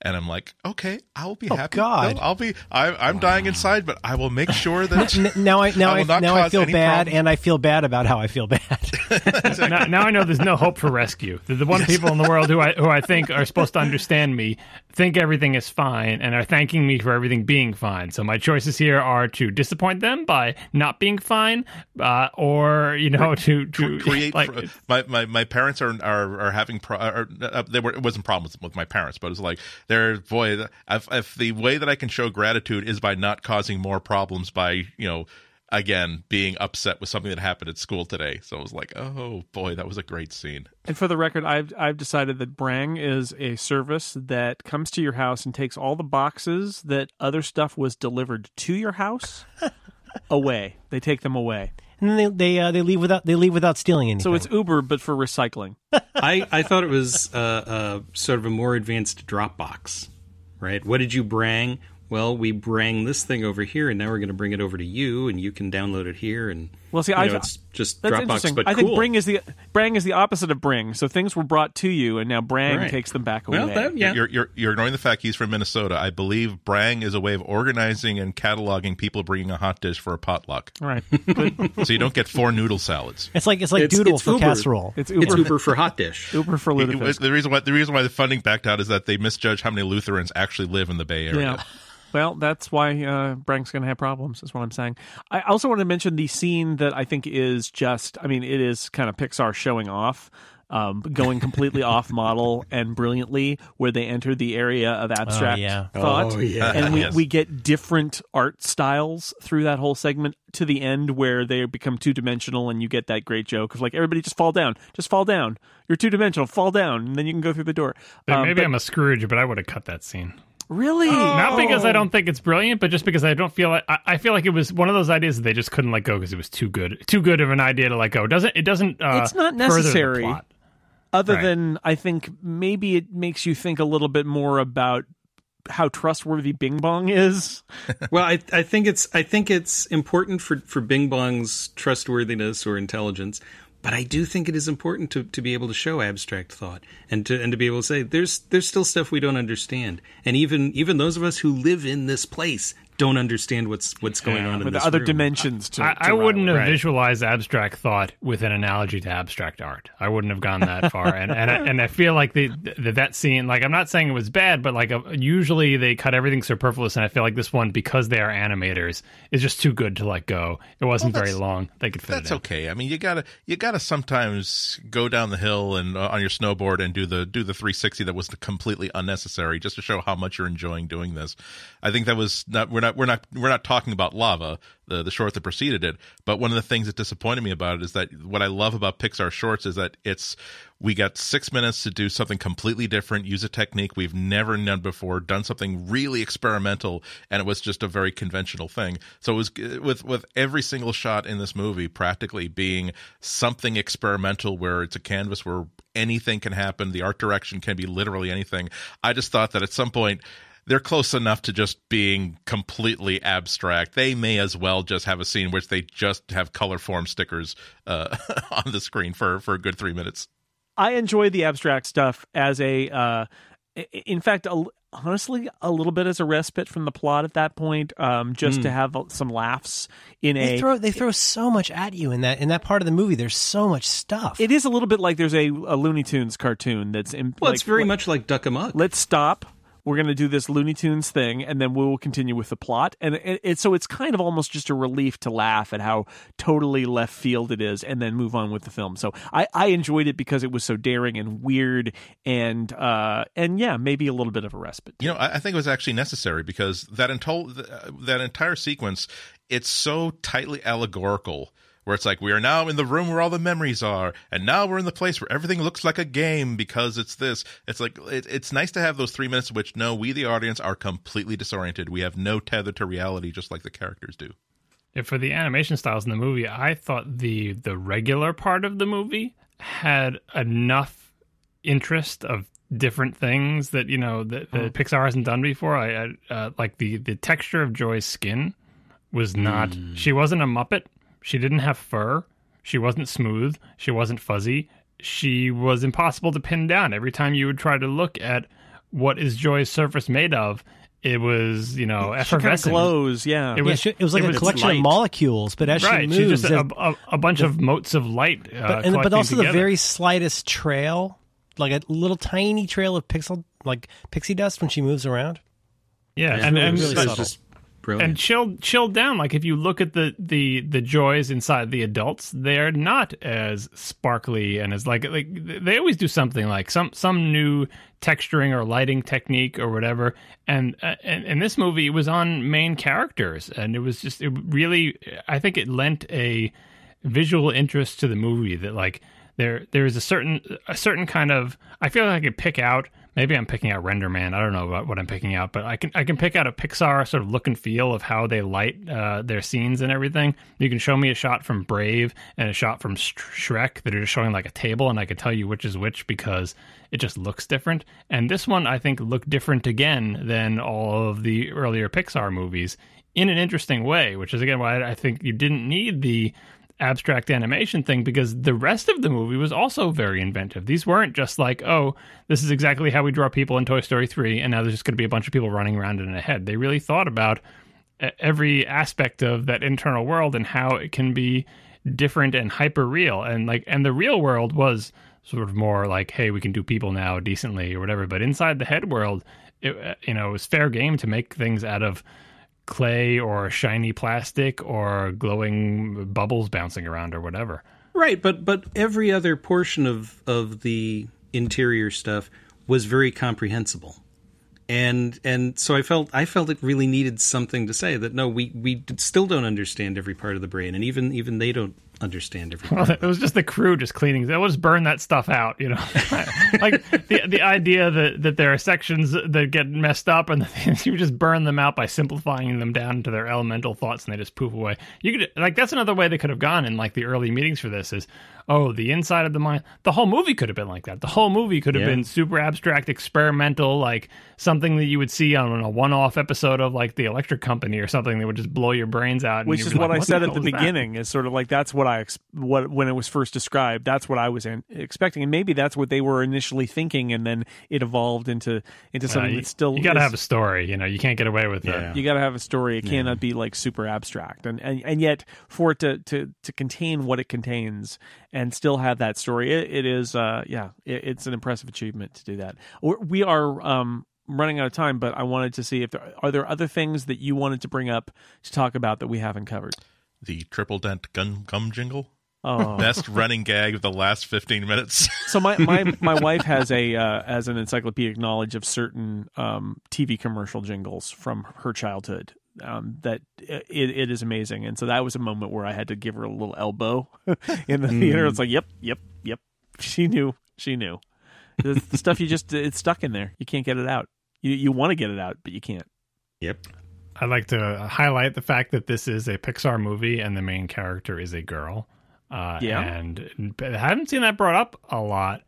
And I'm like, okay, I'll be happy. God. No, I'll be. I, I'm dying inside, but I will make sure that N- now I now I I, will not now I feel bad, problems. and I feel bad about how I feel bad. now, now I know there's no hope for rescue. The, the one people in the world who I who I think are supposed to understand me think everything is fine and are thanking me for everything being fine. So my choices here are to disappoint them by not being fine, uh, or you know to to create like pro- my, my my parents are are, are having pro- are, uh, they were it wasn't problems with my parents but it was like they're boy if, if the way that I can show gratitude is by not causing more problems by you know again being upset with something that happened at school today so it was like oh boy that was a great scene And for the record, I've I've decided that Brang is a service that comes to your house and takes all the boxes that other stuff was delivered to your house away. They take them away. And then they they uh, they leave without they leave without stealing anything. So it's Uber, but for recycling. I, I thought it was uh, uh, sort of a more advanced Dropbox, right? What did you bring? Well, we bring this thing over here, and now we're going to bring it over to you, and you can download it here. And Well, see, I've- know, it's just That's Dropbox, interesting. but I cool. think Bring is the Brang is the opposite of Bring. So things were brought to you, and now Brang Right. takes them back away. well, away. that, yeah, you're, you're you're ignoring the fact he's from Minnesota I believe Brang is a way of organizing and cataloging people bringing a hot dish for a potluck All right, Good. so you don't get four noodle salads it's like it's like It's- doodle it's for Uber. casserole. it's it's Uber. Uber for Hot Dish. Uber for It was- the reason why the reason why the funding backed out is that they misjudged how many Lutherans actually live in the Bay Area. Yeah. Well, that's why uh, Brang's going to have problems. Is what I'm saying. I also want to mention the scene that I think is just. I mean, it is kind of Pixar showing off, um, going completely off model and brilliantly, where they enter the area of abstract yeah. thought, Oh, yeah. and we Yes. we get different art styles through that whole segment to the end, where they become two dimensional, and you get that great joke of like everybody just fall down, just fall down. You're two dimensional, fall down, and then you can go through the door. Um, maybe but I'm a Scrooge, but I would have cut that scene. Really Not because I Oh. don't think it's brilliant, but just because I don't feel like I, I feel like it was one of those ideas that they just couldn't let go because it was too good, too good of an idea to let go. It doesn't it doesn't? Uh, It's not necessary. other Right. than I think maybe it makes you think a little bit more about how trustworthy Bing Bong is. well, I, I think it's I think it's important for for Bing Bong's trustworthiness or intelligence, but I do think it is important to, to be able to show abstract thought and to and to be able to say there's there's still stuff we don't understand, and even even those of us who live in this place don't understand what's what's going on in with this other room. dimensions to. I, to I wouldn't have Right. visualized abstract thought with an analogy to abstract art. I wouldn't have gone that far, and and I, and I feel like the, the that scene, like I'm not saying it was bad, but like uh, usually they cut everything superfluous, and I feel like this one, because they are animators, is just too good to let go. It wasn't Well, very long. They could fit That's it in. okay. I mean, you gotta you gotta sometimes go down the hill and uh, on your snowboard and do the do the 360 that was completely unnecessary just to show how much you're enjoying doing this. I think that was not we're not we're not we're not talking about lava the the short that preceded it, but one of the things that disappointed me about it is that what I love about Pixar shorts is that it's we got six minutes to do something completely different, use a technique we've never done before, done something really experimental, and it was just a very conventional thing. So it was with with every single shot in this movie practically being something experimental, where it's a canvas where anything can happen, the art direction can be literally anything. I just thought that at some point they're close enough to just being completely abstract. They may as well just have a scene which they just have color form stickers uh, on the screen for for a good three minutes. I enjoy the abstract stuff as a uh, In fact, a, honestly, a little bit as a respite from the plot at that point, um, just to have some laughs in They a. throw they throw so much at you in that in that part of the movie. There's so much stuff. it is a little bit like there's a, a Looney Tunes cartoon that's in. Well, like, it's very let- much like Duck Amuck. Let's stop. We're going to do this Looney Tunes thing, and then we will continue with the plot. And it, it, so it's kind of almost just a relief to laugh at how totally left field it is, and then move on with the film. So I, I enjoyed it because it was so daring and weird, and uh, and yeah, maybe a little bit of a respite. You know, I, think it was actually necessary because that entire that entire sequence, it's so tightly allegorical. Where it's like we are now in the room where all the memories are, and now we're in the place where everything looks like a game because it's this. It's like it, it's nice to have those three minutes, which no, we the audience are completely disoriented. We have no tether to reality, just like the characters do. Yeah, for the animation styles in the movie, I thought the the regular part of the movie had enough interest of different things that you know that, that Pixar hasn't done before. I, I uh, like the the texture of Joy's skin was not. She wasn't a Muppet. She didn't have fur. She wasn't smooth. She wasn't fuzzy. She was impossible to pin down. Every time you would try to look at what is Joy's surface made of, it was you know effervescent. She kind of glows, yeah. It Yeah, was, she- it was like a was collection light. of molecules, but as right, she she's moves, just a, a, a bunch of motes of light. Uh, but, and, but collecting also the very slightest trail, like a little tiny trail of pixel, like pixie dust when she moves around. yeah, It's and really- and, it's subtle. just brilliant. and chilled chilled down. Like if you look at the the the joys inside the adults, they're not as sparkly and as like like they always do something like some some new texturing or lighting technique or whatever. And uh, and in this movie, it was on main characters, and it was just it really. I think it lent a visual interest to the movie that like there there is a certain a certain kind of I feel like I could pick out maybe I'm picking out RenderMan I don't know about what I'm picking out but I can I can pick out a Pixar sort of look and feel of how they light uh, their scenes and everything. You can show me a shot from Brave and a shot from Sh- Shrek that are just showing like a table and I can tell you which is which because it just looks different. And this one I think looked different again than all of the earlier Pixar movies in an interesting way which is again why I think you didn't need the abstract animation thing because the rest of the movie was also very inventive. These weren't just like, oh, this is exactly how we draw people in Toy Story 3, and now there's just going to be a bunch of people running around in a head. They really thought about e- every aspect of that internal world and how it can be different and hyper real. And like, and the real world was sort of more like, hey, we can do people now decently or whatever. But inside the head world, it, uh, you know, it was fair game to make things out of clay or shiny plastic or glowing bubbles bouncing around or whatever. Right, but but every other portion of of the interior stuff was very comprehensible. And and so I felt I felt it really needed something to say that no we we still don't understand every part of the brain and even even they don't understand everything. Well, it was just the crew just cleaning. They'll just burn that stuff out, you know. like the the idea that that there are sections that get messed up, and you just burn them out by simplifying them down to their elemental thoughts, and they just poof away. You could like that's another way they could have gone in like the early meetings for this is. Oh, the inside of the mind. The whole movie could have been like that. The whole movie could have Yeah. been super abstract, experimental, like something that you would see on a one-off episode of like the Electric Company or something that would just blow your brains out. which is what like, I said at the is that?" beginning. Is sort of like that's what I what when it was first described. That's what I was an- expecting, and maybe that's what they were initially thinking, and then it evolved into into Uh, something you, that still you got to is- have a story. You know, you can't get away with Yeah. it. you got to have a story. It cannot be like super abstract, and, and and yet for it to to to contain what it contains and still have that story, it, it is uh yeah, it, it's an impressive achievement to do that. We're, we are um running out of time, but I wanted to see if there are there other things that you wanted to bring up to talk about that we haven't covered. The triple dent gun gum jingle, Oh, best running gag of the last fifteen minutes. so my, my, my wife has a uh, has an encyclopedic knowledge of certain um, TV commercial jingles from her childhood. Um, that it, it is amazing, and so that was a moment where I had to give her a little elbow in the theater. It's like, yep, yep, yep. She knew, she knew. The, the stuff you just it's stuck in there. You can't get it out. You you want to get it out, but you can't. Yep. I'd like to highlight the fact that this is a Pixar movie and the main character is a girl. Uh, Yeah. And I haven't seen that brought up a lot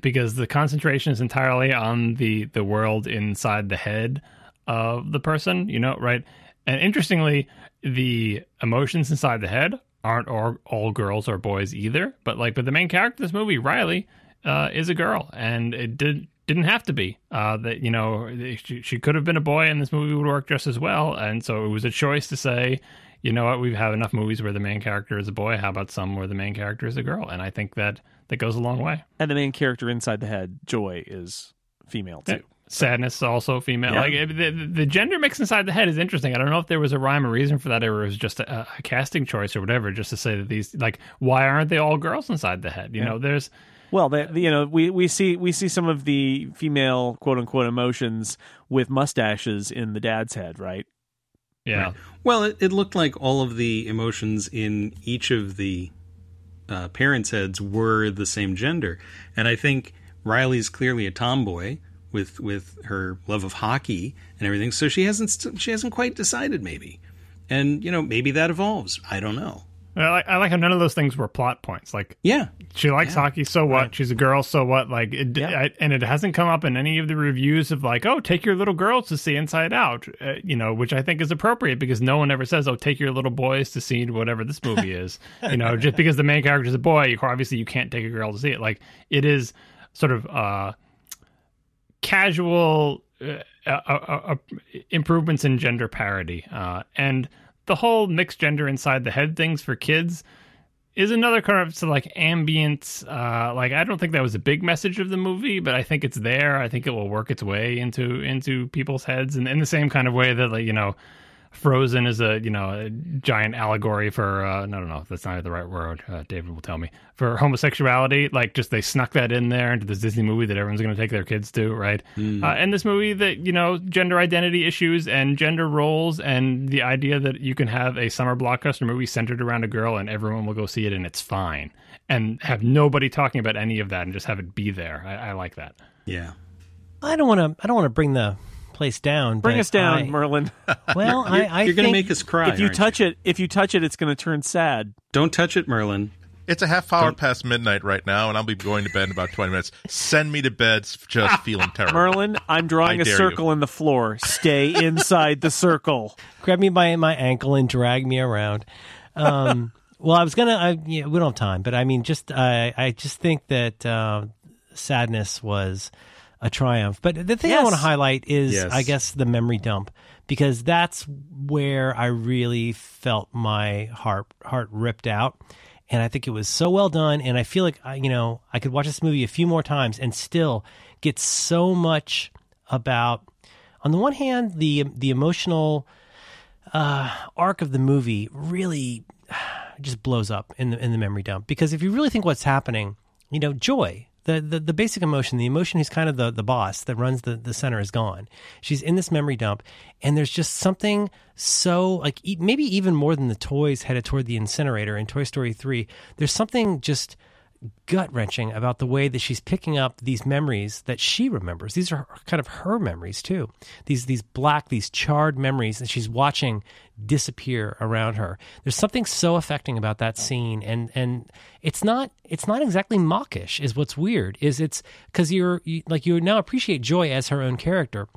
because the concentration is entirely on the, the world inside the head of the person, you know, right? And interestingly, the emotions inside the head aren't all, all girls or boys either. But like, but the main character of this movie, Riley, uh, is a girl, and it did didn't have to be. Uh, that you know, she, she could have been a boy, and this movie would work just as well. And so it was a choice to say, you know what, we have had enough movies where the main character is a boy. How about some where the main character is a girl? And I think that that goes a long way. And the main character inside the head, Joy, is female too. Sadness is also female. Yeah. Like the, the gender mix inside the head is interesting. I don't know if there was a rhyme or reason for that, or it was just a, a casting choice or whatever, just to say that these like why aren't they all girls inside the head? You know, there's Well, the, you know, we, we see we see some of the female quote unquote emotions with mustaches in the dad's head, right? yeah. Well, it, it looked like all of the emotions in each of the uh, parents' heads were the same gender, and I think Riley's clearly a tomboy with with her love of hockey and everything. So she hasn't she hasn't quite decided, maybe, and you know maybe that evolves. I don't know. I like, I like how none of those things were plot points. Like Yeah, she likes hockey, so what? She's a girl, so what? Like, it, Yeah. I, and it hasn't come up in any of the reviews of like, oh, take your little girls to see Inside Out, uh, you know, which I think is appropriate because no one ever says, oh, take your little boys to see whatever this movie is, you know, just because the main character is a boy, you, obviously you can't take a girl to see it. Like, it is sort of uh, casual uh, uh, uh, uh, improvements in gender parity, uh, and the whole mixed gender inside the head things for kids is another kind of like ambient uh like i don't think that was a big message of the movie but i think it's there. I think it will work its way into into people's heads and in the same kind of way that like you know frozen is a you know a giant allegory for uh no no no that's not the right word. Uh, david will tell me. For homosexuality like just they snuck that in there into this disney movie that everyone's going to take their kids to right? Uh, and this movie that you know gender identity issues and gender roles and the idea that you can have a summer blockbuster movie centered around a girl and everyone will go see it and it's fine. And have nobody talking about any of that and just have it be there. I, I like that. Yeah. I don't want to. I don't want to bring the place down. Bring but us down, I- Merlin. Well, I, I You're going to make us cry. if you aren't touch it, if you touch it, it's going to turn sad. Don't touch it, Merlin. It's a half hour past midnight right now, and I'll be going to bed in about 20 minutes. Send me to bed s- just feeling terrible. Merlin, I'm drawing I a dare circle in the floor. Stay inside the circle. grab me by my ankle and drag me around. Um, well, I was gonna. I, yeah, we don't have time, but I mean, just I, I just think that uh, sadness was a triumph. But the thing I want to highlight is, Yes. I guess, the memory dump because that's where I really felt my heart heart ripped out. And I think it was so well done. And I feel like I- you know I could watch this movie a few more times and still get so much about. On the one hand, the the emotional uh, arc of the movie really just blows up in the in the memory dump because if you really think what's happening, you know, joy. The, the, the basic emotion, the emotion who's kind of the, the boss that runs the, the center is gone. She's in this memory dump, and there's just something so, like, maybe even more than the toys headed toward the incinerator in Toy Story 3. There's something just gut wrenching about the way that she's picking up these memories that she remembers. These are kind of her memories too. These these black, these charred memories that she's watching disappear around her. There's something so affecting about that scene, and and it's not it's not exactly mawkish. Is what's weird is it's because you're you, like you now appreciate Joy as her own character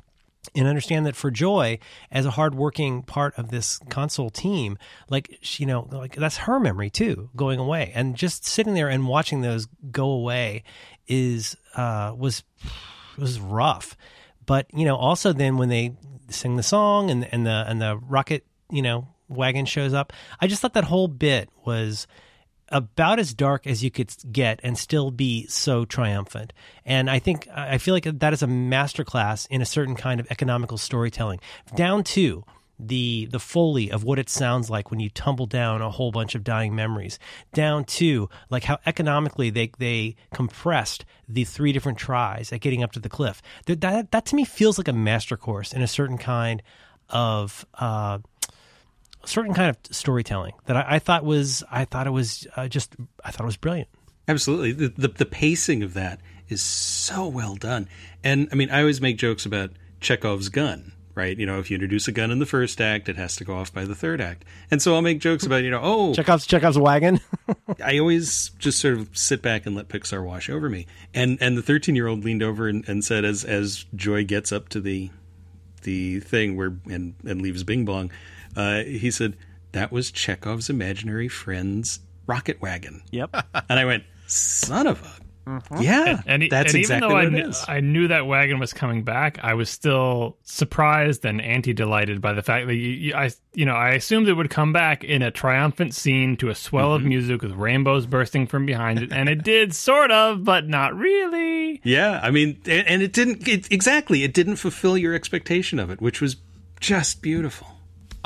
and understand that for Joy, as a hardworking part of this console team, like she- you know, like that's her memory too going away, and just sitting there and watching those go away is uh, was was rough. But you know, also then when they sing the song and and the and the rocket you know wagon shows up, I just thought that whole bit was about as dark as you could get and still be so triumphant. And I think I feel like that is a masterclass in a certain kind of economical storytelling, down to the the foley of what it sounds like when you tumble down a whole bunch of dying memories, down to like how economically they they compressed the three different tries at getting up to the cliff. That that, that to me feels like a master course in a certain kind of. Uh, certain kind of storytelling that I, I thought was I thought it was uh, just I thought it was brilliant. Absolutely. The, the the pacing of that is so well done. And I mean, I always make jokes about Chekhov's gun, right? You know, if you introduce a gun in the first act, it has to go off by the third act. And so I'll make jokes about, you know, oh, Chekhov's Chekhov's wagon. I always just sort of sit back and let Pixar wash over me. And and the 13 year old leaned over and, and said, as as Joy gets up to the the thing where and and leaves Bing Bong, uh, he said that was Chekhov's imaginary friend's rocket wagon. Yep. And I went, son of a Yeah, And, e- that's and exactly even though what I, it knew. I knew that wagon was coming back, I was still surprised and anti-delighted by the fact that you, you, I, you know, I assumed it would come back in a triumphant scene to a swell Mm-hmm. of music with rainbows bursting from behind it, and it did sort of, but not really. Yeah, I mean, and and it didn't it, exactly. It didn't fulfill your expectation of it, which was just beautiful.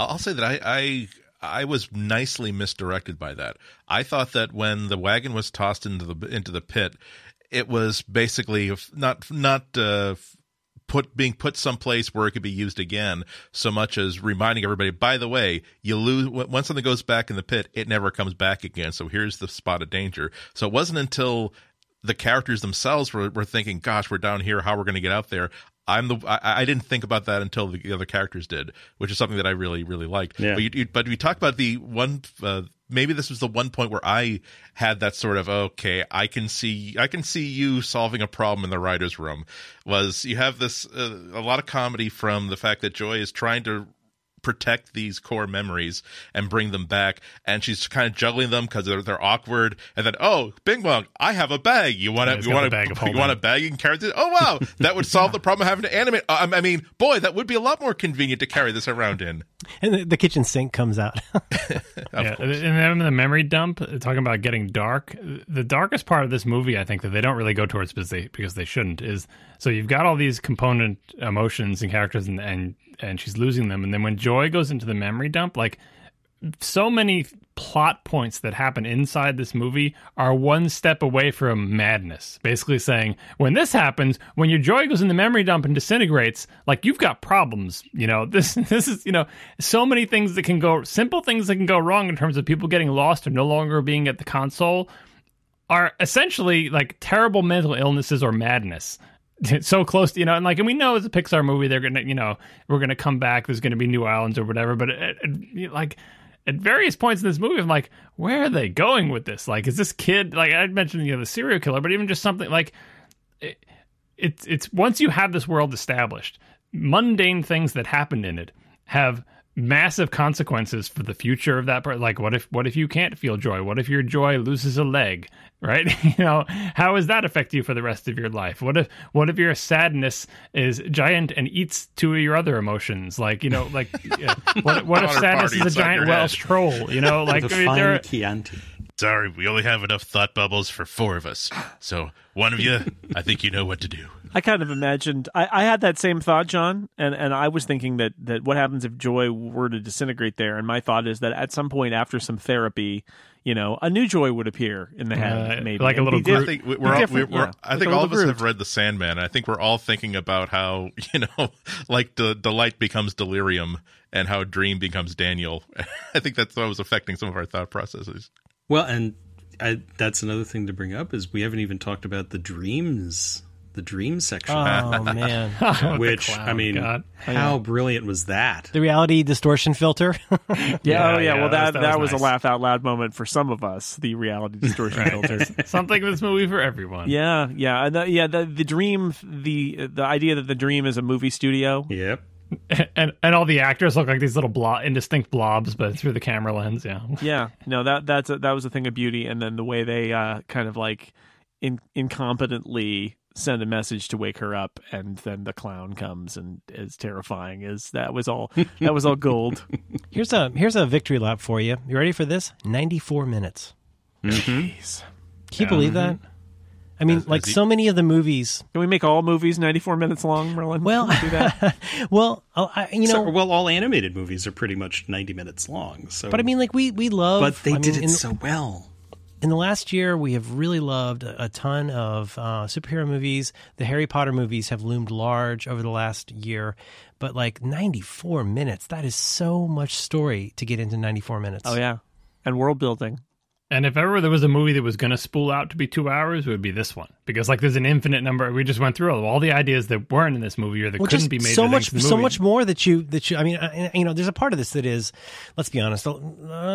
I'll say that I, I I was nicely misdirected by that. I thought that when the wagon was tossed into the into the pit, it was basically not not uh, put being put someplace where it could be used again, so much as reminding everybody. By the way, you lose once something goes back in the pit, it never comes back again. So here's the spot of danger. So it wasn't until the characters themselves were, were thinking, "Gosh, we're down here. How we're going to get out there?" I'm the I, I didn't think about that until the other characters did, which is something that I really really liked. Yeah. But you, you, but we talk about the one. Uh, maybe this was the one point where I had that sort of okay, I can see I can see you solving a problem in the writers' room. Was you have this uh, a lot of comedy from the fact that Joy is trying to protect these core memories and bring them back. And she's kind of juggling them because they're, they're awkward. And then oh bing bong i have a bag. You want Yeah, to you want the bag of to you want a bag you can carry this? Oh wow. That would solve the problem of having to animate. Uh, I, I mean boy that would be a lot more convenient to carry this around in. And the, the kitchen sink comes out. yeah, and then the memory dump, talking about getting dark. The darkest part of this movie, I think, that they don't really go towards because they because they shouldn't, is so you've got all these component emotions and characters, and and and she's losing them, and then when Joy goes into the memory dump, like so many plot points that happen inside this movie are one step away from madness. Basically saying, when this happens, when your joy goes in the memory dump and disintegrates, like you've got problems. You know, this this is, you know, so many things that can go simple things that can go wrong in terms of people getting lost or no longer being at the console are essentially like terrible mental illnesses or madness. so close to you know, and like, and we know it's a Pixar movie. They're gonna, you know, we're gonna come back. There's gonna be new islands or whatever. But uh, uh, it, it, like at various points in this movie, I'm like, where are they going with this? Like, is this kid like I mentioned, you know, the serial killer, but even just something like it, it's it's once you have this world established, mundane things that happened in it have massive consequences for the future of that part like what if what if you can't feel joy? What if your joy loses a leg? Right? You know how does that affect you for the rest of your life? What if what if your sadness is giant and eats two of your other emotions? Like you know like yeah, what, what if sadness is a giant welsh troll you know? Like the I mean, fine there Chianti. sorry we only have enough thought bubbles for four of us. So one of you i think you know what to do I kind of imagined I, I had that same thought, John, and, and I was thinking that, that what happens if joy were to disintegrate there? And my thought is that at some point after some therapy, you know, a new joy would appear in the head, Uh, maybe like a little be I think we- Be we're all, we're, we're, yeah. I think all little of us have read The Sandman. I think we're all thinking about how you know, like the delight becomes delirium and how dream becomes Daniel. I think that's what was affecting some of our thought processes. Well, and I, that's another thing to bring up is we haven't even talked about the dreams, the dream section, Oh man, which I mean, God. how brilliant was that? the reality distortion filter. Yeah, Yeah, oh yeah. yeah, well, that that was- that, that was, was a laugh out loud moment for some of us. The reality distortion filter. something in this movie for everyone Yeah, yeah, the, yeah. The the dream, the the idea that the dream is a movie studio. Yep. and and all the actors look like these little blob, indistinct blobs, but through the camera lens. Yeah, Yeah, no, that that's a, that was a thing of beauty, and then the way they uh, kind of like in, incompetently send a message to wake her up, and then the clown comes and is terrifying. Is that was all that was all gold. here's a here's a victory lap for you. You ready for this? Ninety four minutes. Mm-hmm. Jeez. Can you believe that? Mm-hmm. I mean, As- like as he- so many of the movies. Can we make all movies ninety four minutes long, Merlin? Well, Can we do that. well, I, you know, So, well, all animated movies are pretty much ninety minutes long. So, but I mean, like we we love. but they I did mean, it in, so well. In the last year, we have really loved a, ton of uh, superhero movies. The Harry Potter movies have loomed large over the last year, but like 94 minutes, that is so much story to get into 94 minutes. oh yeah, and world building. And if ever there was a movie that was going to spool out to be two hours, it would be this one because like there's an infinite number. We just went through all, all the ideas that weren't in this movie or that well, couldn't be made. so much, so much more that you that you. I mean, you know, there's a part of this that is, let's be honest, a,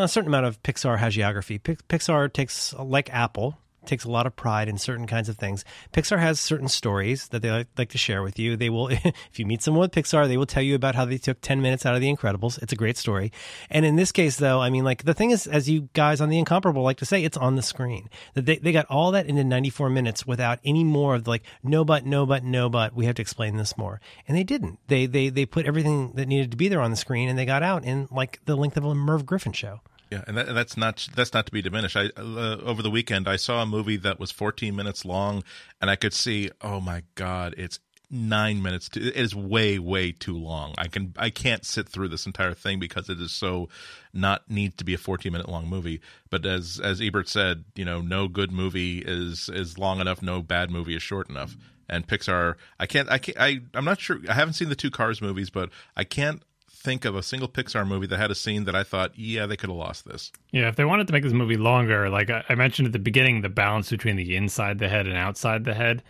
a certain amount of Pixar hagiography. Pixar takes like Apple takes a lot of pride in certain kinds of things. Pixar has certain stories that they like, like to share with you. They will, if you meet someone with Pixar, they will tell you about how they took 10 minutes out of The Incredibles. It's a great story. And in this case, though, I mean, like the thing is, as you guys on The Incomparable like to say, it's on the screen. That they, they got all that into 94 minutes without any more of like, no, but, no, but, no, but, we have to explain this more. And they didn't. They, they, they put everything that needed to be there on the screen and they got out in like the length of a Merv Griffin show. Yeah, and, that, and that's not that's not to be diminished. I uh, over the weekend I saw a movie that was 14 minutes long, and I could see, oh my god, it's nine minutes. To, it is way way too long. I can I can't sit through this entire thing because it is so not need to be a 14 minute long movie. But as as Ebert said, you know, no good movie is is long enough. No bad movie is short enough. And Pixar, I can't, I can't, I, I'm not sure. I haven't seen the two Cars movies, but I can't think of a single Pixar movie that had a scene that I thought, yeah, they could have lost this. Yeah, if they wanted to make this movie longer, like I, I mentioned at the beginning, the balance between the inside the head and outside the head,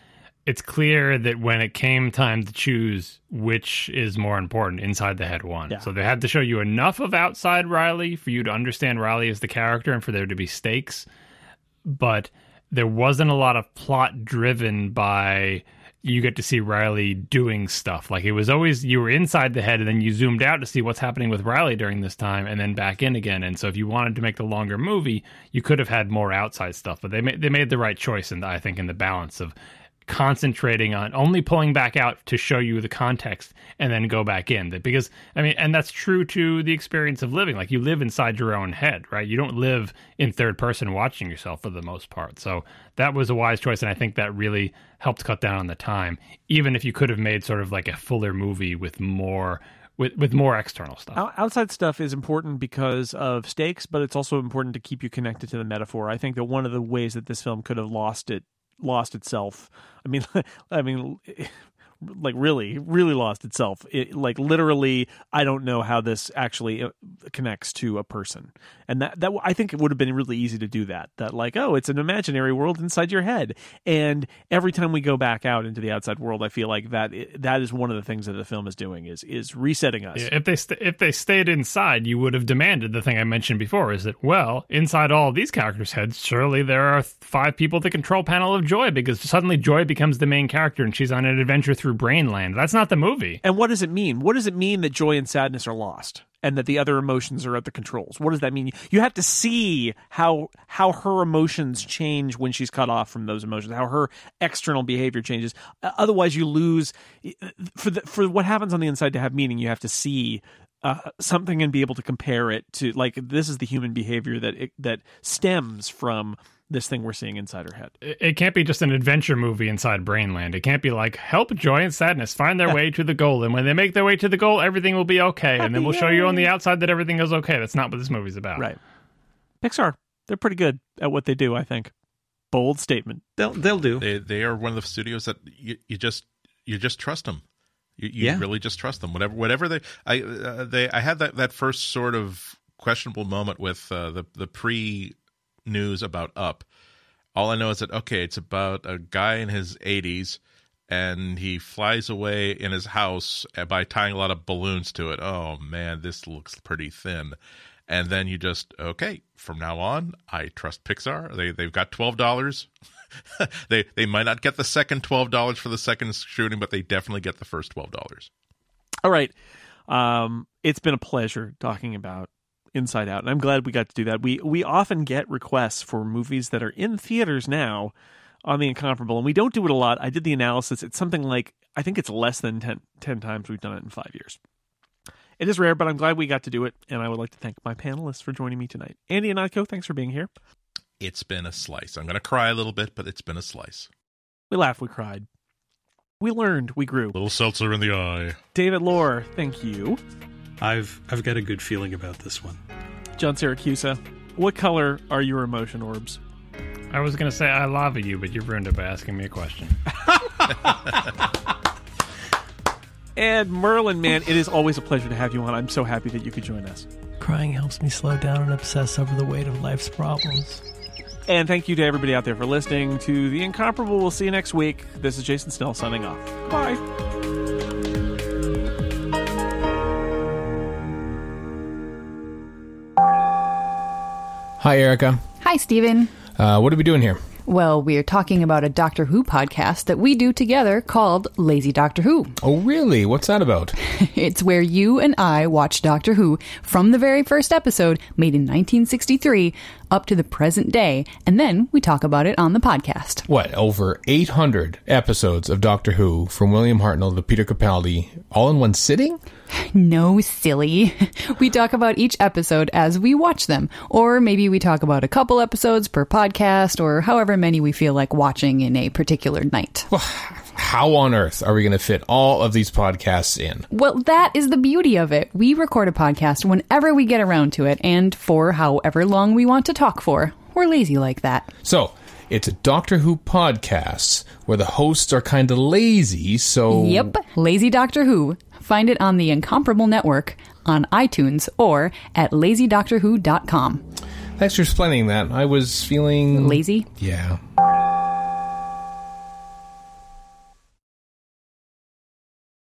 it's clear that when it came time to choose which is more important, inside the head won. Yeah. So they had to show you enough of outside Riley for you to understand Riley as the character and for there to be stakes. But there wasn't a lot of plot driven by you get to see Riley doing stuff. Like it was always you were inside the head and then you zoomed out to see what's happening with Riley during this time and then back in again. And so if you wanted to make the longer movie, you could have had more outside stuff. But they made they made the right choice and I think in the balance of concentrating on only pulling back out to show you the context and then go back in. That because i mean and that's true to the experience of living. Like you live inside your own head right? You don't live in third person watching yourself for the most part. So that was a wise choice and i think that really helped cut down on the time even if you could have made sort of like a fuller movie with more with with more external stuff. Outside stuff is important because of stakes, but it's also important to keep you connected to the metaphor. I think that one of the ways that this film could have lost it lost itself. I mean, I mean, like really, really lost itself. It, like literally, I don't know how this actually uh, connects to a person, and that that I think it would have been really easy to do that. That like, oh, it's an imaginary world inside your head, and every time we go back out into the outside world, I feel like that that is one of the things that the film is doing is is resetting us. Yeah, if they st- if they stayed inside, you would have demanded the thing I mentioned before: is that well, inside all these characters' heads, surely there are five people that control Panel of Joy because suddenly Joy becomes the main character and she's on an adventure through Brainland. That's not the movie. And what does it mean? What does it mean that joy and sadness are lost? and that the other emotions are at the controls. What does that mean? You have to see how how her emotions change when she's cut off from those emotions, how her external behavior changes. Uh, Otherwise, you lose for the, for what happens on the inside to have meaning. You have to see uh, something and be able to compare it to like this is the human behavior that it, that stems from this thing we're seeing inside her head. It it can't be just an adventure movie inside Brainland. It can't be like help joy and sadness find their way to the goal, and when they make their way to the goal, everything will be okay, and then we'll show you on the outside that everything is okay. That's not what this movie's about. Right. Pixar, they're pretty good at what they do. I think. Bold statement. They'll they'll do. They they are one of the studios that you, you just you just trust them. You, you Yeah. really just trust them. Whatever whatever they I uh, they I had that that first sort of questionable moment with uh, the the pre news about Up. All I know is that okay, it's about a guy in his 80s and he flies away in his house by tying a lot of balloons to it. Oh man, this looks pretty thin. And then you just okay, from now on, I trust Pixar. They they've got twelve dollars. they they might not get the second twelve dollars for the second shooting, but they definitely get the first twelve dollars. All right. Um, it's been a pleasure talking about Inside Out, and I'm glad we got to do that. We we often get requests for movies that are in theaters now on the Incomparable, and we don't do it a lot. I did the analysis. It's something like I think it's less than 10, 10 times we've done it in five years. It is rare, but I'm glad we got to do it, and I would like to thank my panelists for joining me tonight. Andy Ihnatko, thanks for being here. It's been a slice. I'm going to cry a little bit, but it's been a slice. We laughed, we cried, we learned, we grew. Little seltzer in the eye. David Loehr, thank you. I've I've got a good feeling about this one. John Siracusa, what color are your emotion orbs? I was gonna say I lava you, but you ruined it by asking me a question. And Merlin Mann, it is always a pleasure to have you on. I'm so happy that you could join us. Crying helps me slow down and obsess over the weight of life's problems. And thank you to everybody out there for listening to The Incomparable. We'll see you next week. This is Jason Snell signing off. Bye. Hi, Erica. Hi, Stephen. Uh, what are we doing here? Well, we are talking about a Doctor Who podcast that we do together called Lazy Doctor Who. Oh, really? What's that about? It's where you and I watch Doctor Who from the very first episode, made in 1963, up to the present day, and then we talk about it on the podcast. What, over 800 episodes of Doctor Who from William Hartnell to Peter Capaldi all in one sitting? No, silly. We talk about each episode as we watch them, or maybe we talk about a couple episodes per podcast, or however many we feel like watching in a particular night. How on earth are we going to fit all of these podcasts in? Well, that is the beauty of it. We record a podcast whenever we get around to it, and for however long we want to talk for. We're lazy like that. So, it's a Doctor Who podcast where the hosts are kind of lazy, so. Yep, Lazy Doctor Who. Find it on the Incomparable Network, on iTunes, or at lazydoctorwho.com. Thanks for explaining that. I was feeling. Lazy? Yeah.